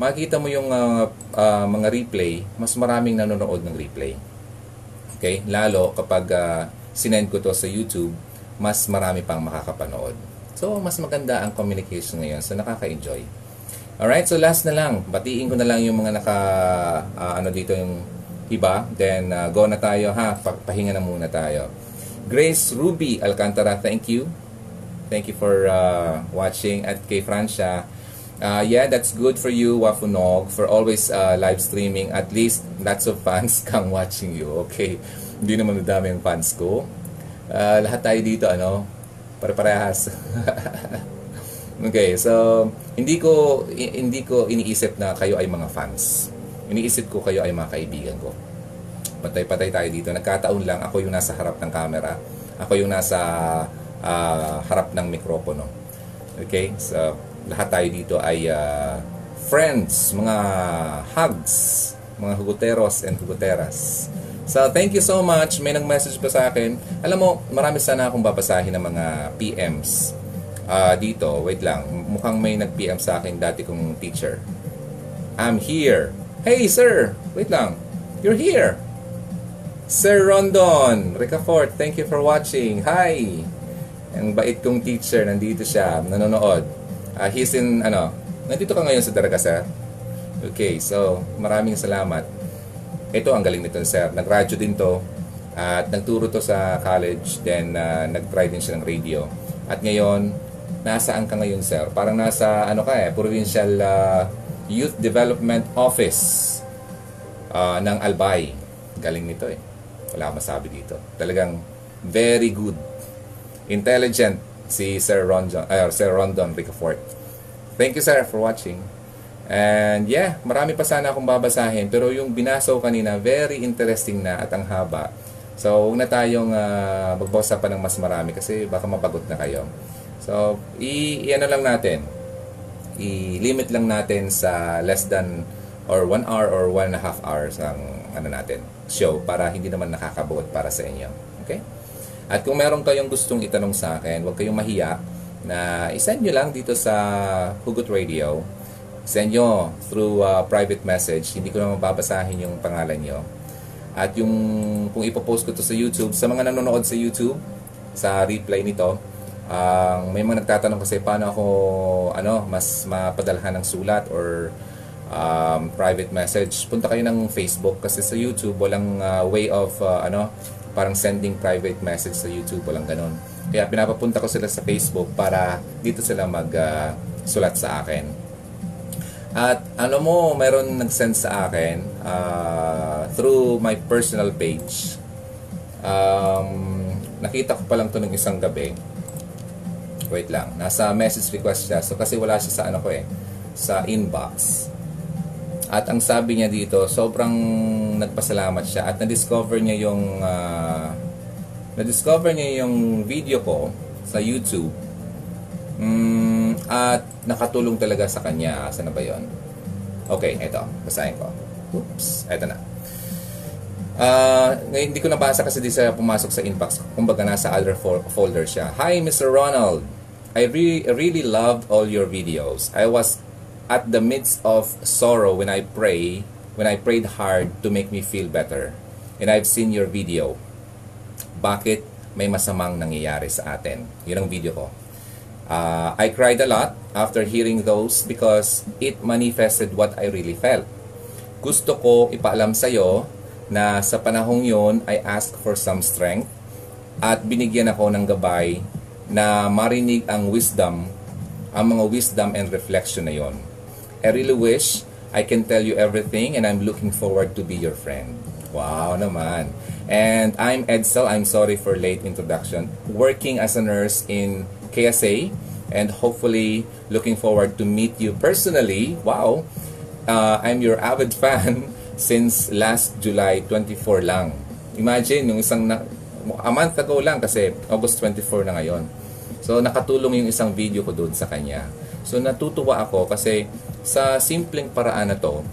makikita mo yung uh, uh, mga replay, mas maraming nanonood ng replay. Okay? Lalo kapag uh, sinend ko to sa YouTube, mas marami pang makakapanood. So, mas maganda ang communication ngayon. So, nakaka-enjoy. Alright, so last na lang. Batiin ko na lang yung mga naka, uh, ano dito yung iba. Then, uh, go na tayo ha. Pahinga na muna tayo. Grace Ruby Alcantara, thank you. Thank you for uh, watching. At kay Francia, uh, yeah, that's good for you, Wafunog, for always uh, live streaming. At least, lots of fans kang watching you. Okay. Hindi naman madami yung fans ko. Uh, lahat tayo dito, ano, pare-parehas. okay, so, hindi ko, hindi ko iniisip na kayo ay mga fans. Iniisip ko kayo ay mga kaibigan ko. Patay-patay tayo dito. Nagkataon lang, ako yung nasa harap ng camera. Ako yung nasa uh, harap ng mikropono. Okay, so, lahat tayo dito ay uh, friends, mga hugs, mga huguteros and huguteras. So, thank you so much. May nag-message pa sa akin. Alam mo, marami sana akong babasahin ng mga PMs uh, dito. Wait lang. Mukhang may nag-PM sa akin dati kong teacher. I'm here. Hey, sir! Wait lang. You're here. Sir Rondon, Ricafort, thank you for watching. Hi! Ang bait kong teacher, nandito siya, nanonood. Uh, he's in, ano, nandito ka ngayon sa Daraga, sir? Okay, so, maraming salamat. Ito, ang galing nito, sir. Nag-radyo din to. At nagturo to sa college. Then, uh, nag-try din siya ng radio. At ngayon, nasaan ka ngayon, sir? Parang nasa, ano ka eh, Provincial uh, Youth Development Office uh, ng Albay. Galing nito eh. Wala akong masabi dito. Talagang very good. Intelligent si Sir Rondon, uh, Sir Rondon Ricafort. Thank you, sir, for watching. And yeah, marami pa sana akong babasahin pero yung binaso kanina, very interesting na at ang haba. So, huwag na tayong uh, magbasa pa ng mas marami kasi baka mapagod na kayo. So, i, i ano lang natin, i-limit lang natin sa less than or 1 hour or 1 and a half hours ang ano natin, show para hindi naman nakakabuot para sa inyo. Okay? At kung meron kayong gustong itanong sa akin, huwag kayong mahiya na isend nyo lang dito sa Hugot Radio send nyo through uh, private message. Hindi ko naman babasahin yung pangalan nyo. At yung kung ipopost ko to sa YouTube, sa mga nanonood sa YouTube, sa replay nito, ang uh, may mga nagtatanong kasi paano ako ano mas mapadalhan ng sulat or um, private message punta kayo ng Facebook kasi sa YouTube walang uh, way of uh, ano parang sending private message sa YouTube walang ganon kaya pinapapunta ko sila sa Facebook para dito sila mag uh, sulat sa akin at ano mo, meron nag-send sa akin uh, through my personal page. Um, nakita ko pa lang to ng isang gabi. Wait lang. Nasa message request siya. So kasi wala siya sa ano ko eh. Sa inbox. At ang sabi niya dito, sobrang nagpasalamat siya at na-discover niya yung ah, na-discover niya yung video ko sa YouTube. Mm, at nakatulong talaga sa kanya. Saan na ba 'yon? Okay, eto. Basahin ko. Oops, eto na. Ah, ngayon hindi ko nabasa kasi di siya pumasok sa inbox. Kumbaga nasa other fol- folder siya. Hi, Mr. Ronald. I re- really loved all your videos. I was at the midst of sorrow when I pray, when I prayed hard to make me feel better. And I've seen your video. Bakit may masamang nangyayari sa atin? Yun ang video ko. Uh, I cried a lot after hearing those because it manifested what I really felt. Gusto ko ipaalam sa'yo na sa panahong yon I asked for some strength at binigyan ako ng gabay na marinig ang wisdom, ang mga wisdom and reflection na yon. I really wish I can tell you everything and I'm looking forward to be your friend. Wow naman. And I'm Edsel. I'm sorry for late introduction. Working as a nurse in KSA and hopefully looking forward to meet you personally. Wow. Uh, I'm your avid fan since last July 24 lang. Imagine, yung isang na, a month ago lang kasi August 24 na ngayon. So nakatulong yung isang video ko doon sa kanya. So natutuwa ako kasi sa simpleng paraan na to,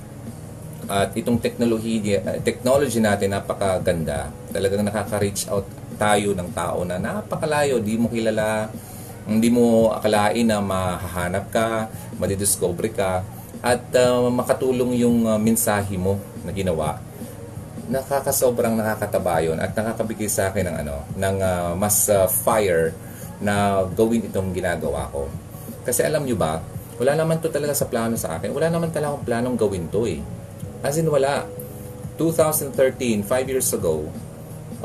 at itong technology, technology natin napakaganda. Talagang nakaka-reach out tayo ng tao na napakalayo, di mo kilala, hindi mo akalain na mahahanap ka, madidiscover ka, at uh, makatulong yung uh, mensahe mo na ginawa. Nakakasobrang nakakataba yun at nakakabigay sa akin ng ano, ng uh, mas uh, fire na gawin itong ginagawa ko. Kasi alam nyo ba, wala naman to talaga sa plano sa akin. Wala naman talaga akong planong gawin to eh. As in, wala. 2013, 5 years ago,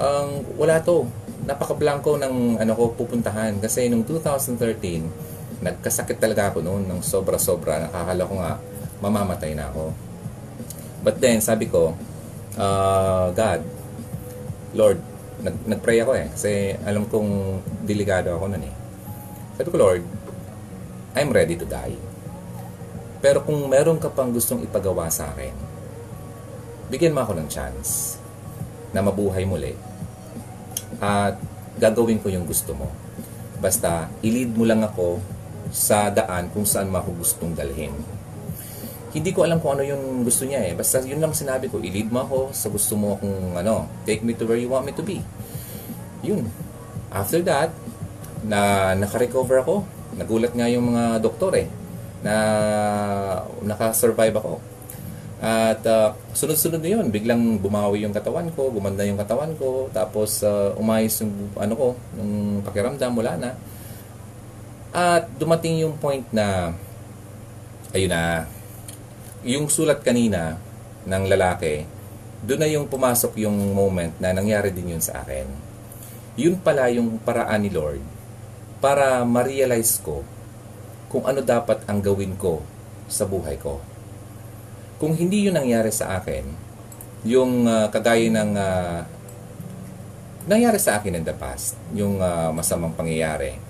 ang um, wala to. Napaka-blanco ng ano ko pupuntahan. Kasi nung 2013, nagkasakit talaga ako noon ng sobra-sobra. Nakakala ko nga, mamamatay na ako. But then, sabi ko, uh, God, Lord, nag, nag-pray ako eh. Kasi alam kong delikado ako noon eh. Sabi ko, Lord, I'm ready to die. Pero kung meron ka pang gustong ipagawa sa akin, bigyan mo ako ng chance na mabuhay muli. At gagawin ko yung gusto mo. Basta, ilid mo lang ako sa daan kung saan mo ako gustong dalhin. Hindi ko alam kung ano yung gusto niya eh. Basta yun lang sinabi ko, ilid mo ako sa gusto mo kung ano, take me to where you want me to be. Yun. After that, na naka-recover ako, Nagulat nga yung mga doktor eh na nakasurvive ako. At uh, sunod-sunod na yun, biglang bumawi yung katawan ko, gumanda yung katawan ko, tapos uh, umayos yung ano ko, yung pakiramdam, wala na. At dumating yung point na, ayun na, yung sulat kanina ng lalaki, doon na yung pumasok yung moment na nangyari din yun sa akin. Yun pala yung paraan ni Lord para ma-realize ko kung ano dapat ang gawin ko sa buhay ko. Kung hindi yun nangyari sa akin, yung uh, kagaya ng uh, nangyari sa akin in the past, yung uh, masamang pangyayari,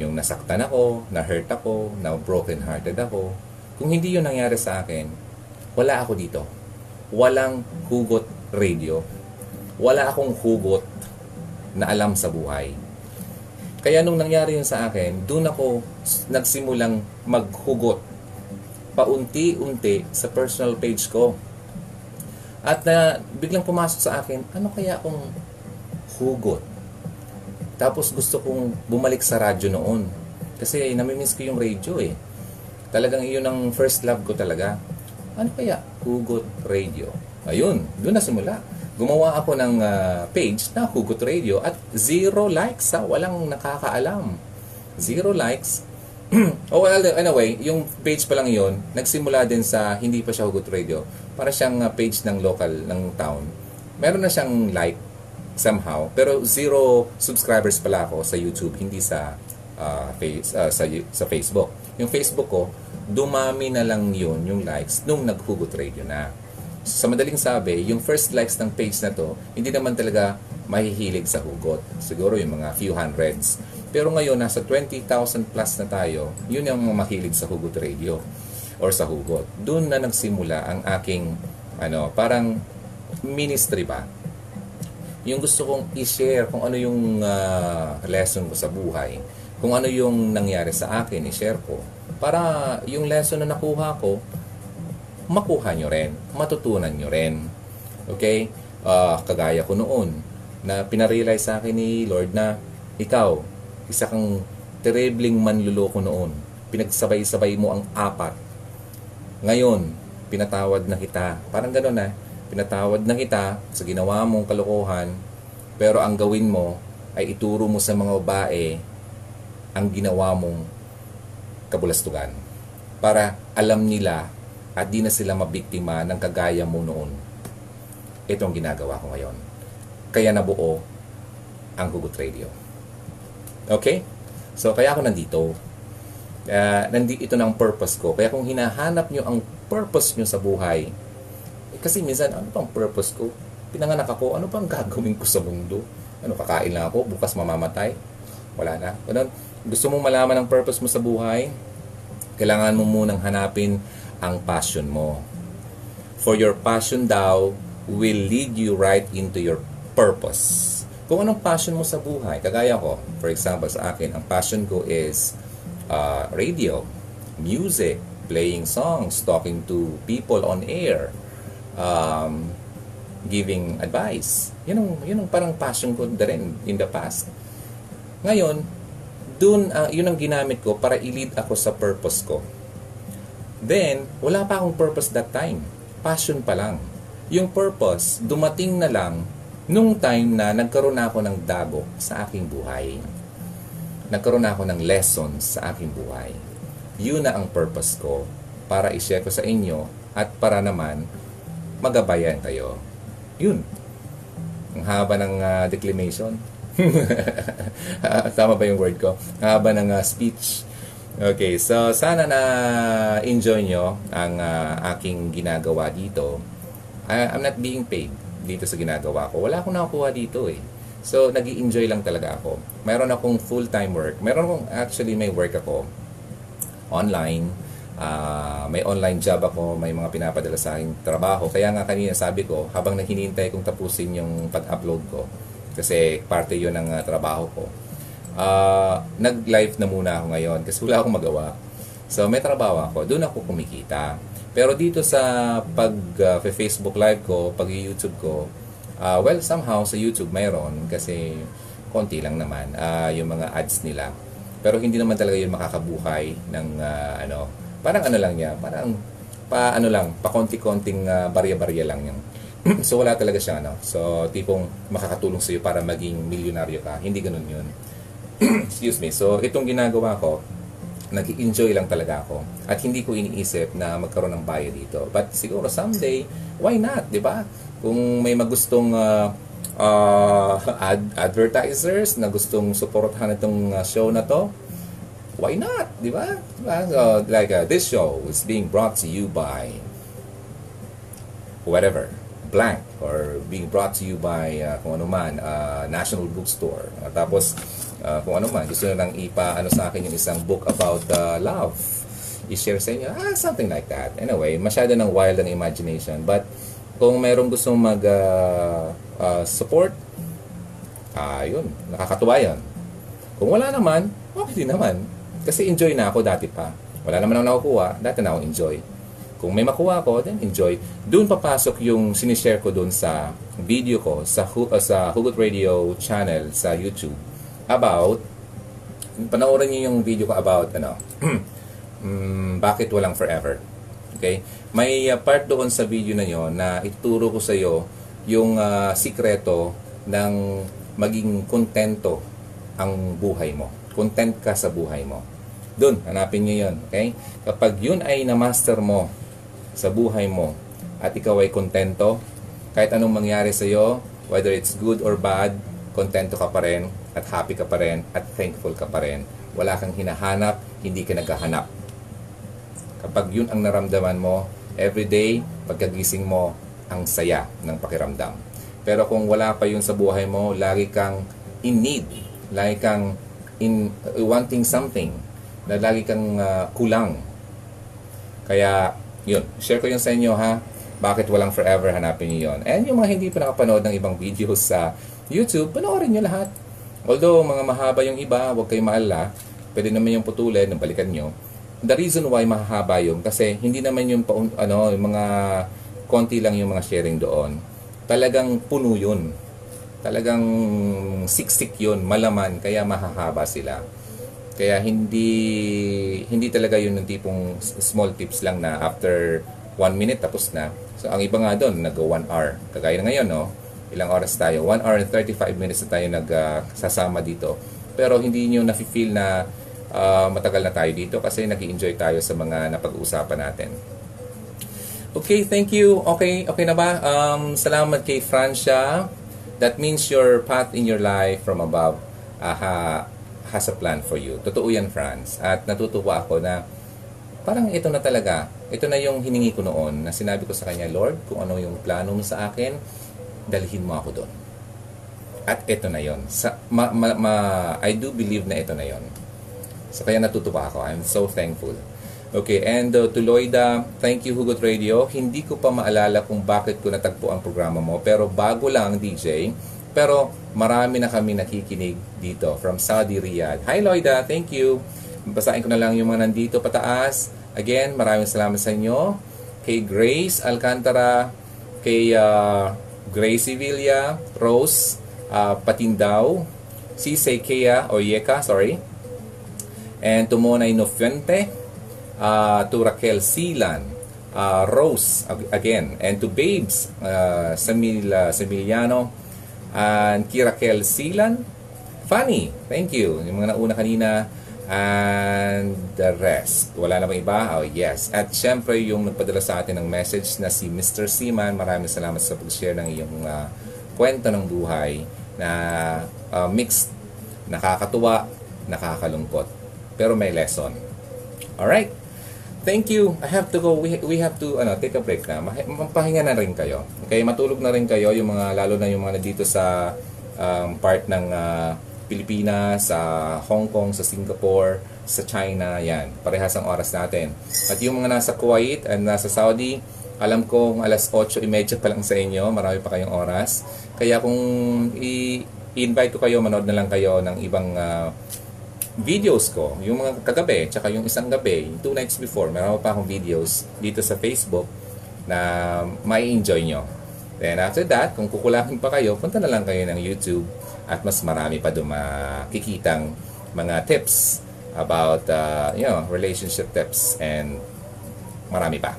yung nasaktan ako, na-hurt ako, na-broken-hearted ako, kung hindi yun nangyari sa akin, wala ako dito. Walang hugot radio. Wala akong hugot na alam sa buhay kaya nung nangyari yun sa akin, doon ako nagsimulang maghugot paunti-unti sa personal page ko. At na biglang pumasok sa akin, ano kaya akong hugot? Tapos gusto kong bumalik sa radyo noon. Kasi namimiss ko yung radio eh. Talagang iyon ang first love ko talaga. Ano kaya? Hugot Radio. Ayun, doon na simula gumawa ako ng uh, page na Hugot Radio at zero likes sa walang nakakaalam. Zero likes. oh well, anyway, yung page pa lang yon nagsimula din sa hindi pa siya Hugot Radio. Para siyang uh, page ng local, ng town. Meron na siyang like somehow, pero zero subscribers pala ako sa YouTube, hindi sa uh, face, uh, sa, sa Facebook. Yung Facebook ko, dumami na lang yun, yung likes, nung naghugot radio na sa madaling sabi, yung first likes ng page na to, hindi naman talaga mahihilig sa hugot. Siguro yung mga few hundreds. Pero ngayon, nasa 20,000 plus na tayo, yun yung mga mahilig sa hugot radio or sa hugot. Doon na nagsimula ang aking, ano, parang ministry ba? Yung gusto kong i-share kung ano yung ah, lesson ko sa buhay, kung ano yung nangyari sa akin, i-share ko. Para yung lesson na nakuha ko, makuha nyo rin, matutunan nyo rin. Okay? Ah, kagaya ko noon, na pinarealize sa akin ni Lord na ikaw, isa kang terribling manluloko noon. Pinagsabay-sabay mo ang apat. Ngayon, pinatawad na kita. Parang gano'n na. Pinatawad na kita sa ginawa mong kalokohan, pero ang gawin mo ay ituro mo sa mga babae ang ginawa mong kabulastugan. Para alam nila at di na sila mabiktima ng kagaya mo noon. Ito ang ginagawa ko ngayon. Kaya nabuo ang Hugot Radio. Okay? So, kaya ako nandito. Kaya, nandi, ito ang purpose ko. Kaya kung hinahanap nyo ang purpose nyo sa buhay, eh, kasi minsan, ano pang purpose ko? Pinanganak ako, ano pang gagawin ko sa mundo? Ano, kakain lang ako, bukas mamamatay? Wala na. Ganun. Gusto mong malaman ang purpose mo sa buhay? Kailangan mo munang hanapin ang passion mo. For your passion daw will lead you right into your purpose. Kung anong passion mo sa buhay, kagaya ko, for example sa akin, ang passion ko is uh, radio, music, playing songs, talking to people on air, um, giving advice. Yun ang, yun ang parang passion ko na rin in the past. Ngayon, dun, uh, yun ang ginamit ko para i-lead ako sa purpose ko. Then, wala pa akong purpose that time. Passion pa lang. Yung purpose, dumating na lang nung time na nagkaroon na ako ng dago sa aking buhay. Nagkaroon na ako ng lessons sa aking buhay. Yun na ang purpose ko para i-share ko sa inyo at para naman magabayan kayo. Yun. Ang haba ng uh, declamation. Tama ba yung word ko? Haba ng uh, speech. Okay, so sana na enjoy nyo ang uh, aking ginagawa dito. I, I'm not being paid dito sa ginagawa ko. Wala akong nakukuha dito eh. So, nag enjoy lang talaga ako. Meron akong full-time work. Meron akong, actually, may work ako online. Uh, may online job ako. May mga pinapadala sa aking trabaho. Kaya nga kanina sabi ko, habang nahinintay kong tapusin yung pag-upload ko, kasi parte yun ng uh, trabaho ko, uh, nag-live na muna ako ngayon kasi wala akong magawa. So, may trabaho ako. Doon ako kumikita. Pero dito sa pag uh, Facebook live ko, pag YouTube ko, uh, well, somehow sa YouTube mayroon kasi konti lang naman uh, yung mga ads nila. Pero hindi naman talaga yun makakabuhay ng uh, ano, parang ano lang niya, parang pa ano lang, pa konti-konting uh, barya-barya lang yung so wala talaga siyang ano. So tipong makakatulong sa iyo para maging milyonaryo ka. Hindi ganoon 'yun. Excuse me. So itong ginagawa ko, nag-enjoy lang talaga ako. At hindi ko iniisip na magkaroon ng bayad dito. But siguro someday, why not, di ba? Kung may magustong uh, uh, ad- advertisers na gustong suportahan itong uh, show na to, why not, di ba? Diba? So, like uh, this show is being brought to you by whatever, blank, or being brought to you by uh, kung ano man, uh, National Bookstore. Uh, tapos, uh, kung ano man, gusto nyo lang ipa-ano sa akin yung isang book about uh, love. I-share sa inyo, ah, something like that. Anyway, masyado ng wild ang imagination. But, kung merong gustong mag-support, uh, uh, ah, yun, nakakatuwa yun. Kung wala naman, okay din naman. Kasi enjoy na ako dati pa. Wala naman ako nakukuha, dati na ako enjoy. Kung may makuha ko, then enjoy. Doon papasok yung sinishare ko doon sa video ko sa, uh, sa Hugot Radio channel sa YouTube about panoorin niyo yung video ko about ano um, bakit walang forever. Okay? May uh, part doon sa video na yon na ituturo ko sa iyo yung uh, sikreto ng maging kontento ang buhay mo. Content ka sa buhay mo. Doon, hanapin niyo yon Okay? Kapag yun ay na-master mo, sa buhay mo at ikaw ay kontento, kahit anong mangyari sa iyo, whether it's good or bad, kontento ka pa rin at happy ka pa rin at thankful ka pa rin. Wala kang hinahanap, hindi ka naghahanap. Kapag yun ang naramdaman mo, everyday, pagkagising mo, ang saya ng pakiramdam. Pero kung wala pa yun sa buhay mo, lagi kang in need. Lagi kang in uh, wanting something. Na lagi kang uh, kulang. Kaya, yun. Share ko yun sa inyo ha. Bakit walang forever? Hanapin niyo yun. And yung mga hindi pa nakapanood ng ibang videos sa YouTube, panoorin nyo lahat. Although, mga mahaba yung iba, huwag kayong maalala. Pwede naman yung putulin, balikan nyo. The reason why mahaba yung, kasi hindi naman yung, ano, yung mga konti lang yung mga sharing doon. Talagang puno yun. Talagang siksik yun, malaman, kaya mahahaba sila. Kaya hindi hindi talaga yun yung tipong small tips lang na after 1 minute tapos na. So ang iba nga doon, nag 1 hour. Kagaya na ngayon, no? Ilang oras tayo? 1 hour and 35 minutes na tayo nagsasama uh, dito. Pero hindi niyo na-feel na uh, matagal na tayo dito kasi nag enjoy tayo sa mga napag-uusapan natin. Okay, thank you. Okay, okay na ba? Um, salamat kay Francia. That means your path in your life from above uh, ha, has a plan for you. Totoo yan, Franz. At natutuwa ako na parang ito na talaga. Ito na yung hiningi ko noon na sinabi ko sa kanya, Lord, kung ano yung plano mo sa akin, dalhin mo ako doon. At ito na yon. Sa, ma, ma, ma, I do believe na ito na yon. So kaya natutuwa ako. I'm so thankful. Okay, and uh, to Lloyda, thank you Hugot Radio. Hindi ko pa maalala kung bakit ko natagpo ang programa mo, pero bago lang DJ, pero marami na kami nakikinig dito from Saudi Riyadh. Hi Lloyda, thank you. Basahin ko na lang yung mga nandito pataas. Again, maraming salamat sa inyo. Kay Grace Alcantara, kay uh, Gracie Villa, Rose uh, Patindaw, si Kea o Yeka, sorry, and to Monay Nofuente, uh, to Raquel Silan, uh, Rose again, and to Babes uh, Samil, uh, Samiliano, and Kirakel Silan, Funny, thank you. Yung mga nauna kanina, and the rest. Wala na bang iba? Oh, yes. At syempre, yung nagpadala sa atin ng message na si Mr. Seaman, maraming salamat sa pag-share ng iyong uh, kwento ng buhay na uh, mixed, nakakatuwa, nakakalungkot. Pero may lesson. Alright? Thank you. I have to go. We, we have to ano, take a break na. Mapahinga na rin kayo. Okay, matulog na rin kayo yung mga lalo na yung mga dito sa um, part ng uh, Pilipinas, sa Hong Kong, sa Singapore, sa China, yan. Parehas ang oras natin. At yung mga nasa Kuwait and nasa Saudi, alam kong alas 8.30 pa lang sa inyo, marami pa kayong oras. Kaya kung i-invite ko kayo, manood na lang kayo ng ibang uh, videos ko, yung mga kagabi, tsaka yung isang gabi, two nights before, meron pa akong videos dito sa Facebook na may enjoy nyo. Then after that, kung kukulangin pa kayo, punta na lang kayo ng YouTube at mas marami pa doon makikitang mga tips about uh, you know, relationship tips and marami pa.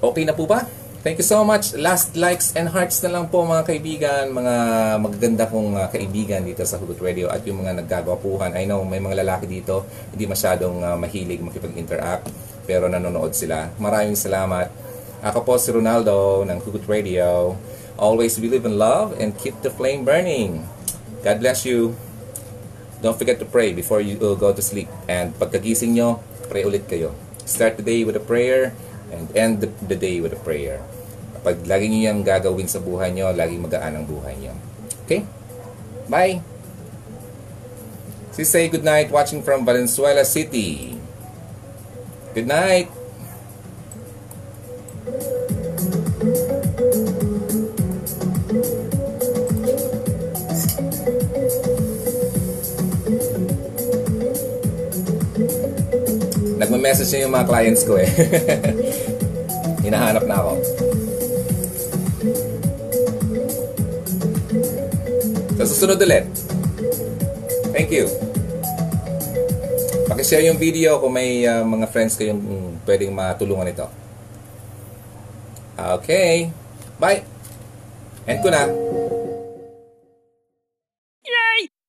Okay na po ba? Thank you so much. Last likes and hearts na lang po mga kaibigan, mga magaganda kong uh, kaibigan dito sa Hugot Radio at yung mga naggagawapuhan. I know may mga lalaki dito, hindi masyadong uh, mahilig makipag-interact pero nanonood sila. Maraming salamat. Ako po si Ronaldo ng Hugot Radio. Always believe in love and keep the flame burning. God bless you. Don't forget to pray before you uh, go to sleep. And pagkagising nyo, pray ulit kayo. Start the day with a prayer and end the, the day with a prayer. Pag lagi niyo yung gagawin sa buhay niyo, lagi magaan ang buhay niyo. Okay? Bye! Si say good night watching from Valenzuela City. Good night! Nagme-message niya yung mga clients ko eh. Hinahanap na ako. Sa susunod ulit. Thank you. Pakishare yung video kung may uh, mga friends kayong pwedeng matulungan ito. Okay. Bye. End ko na.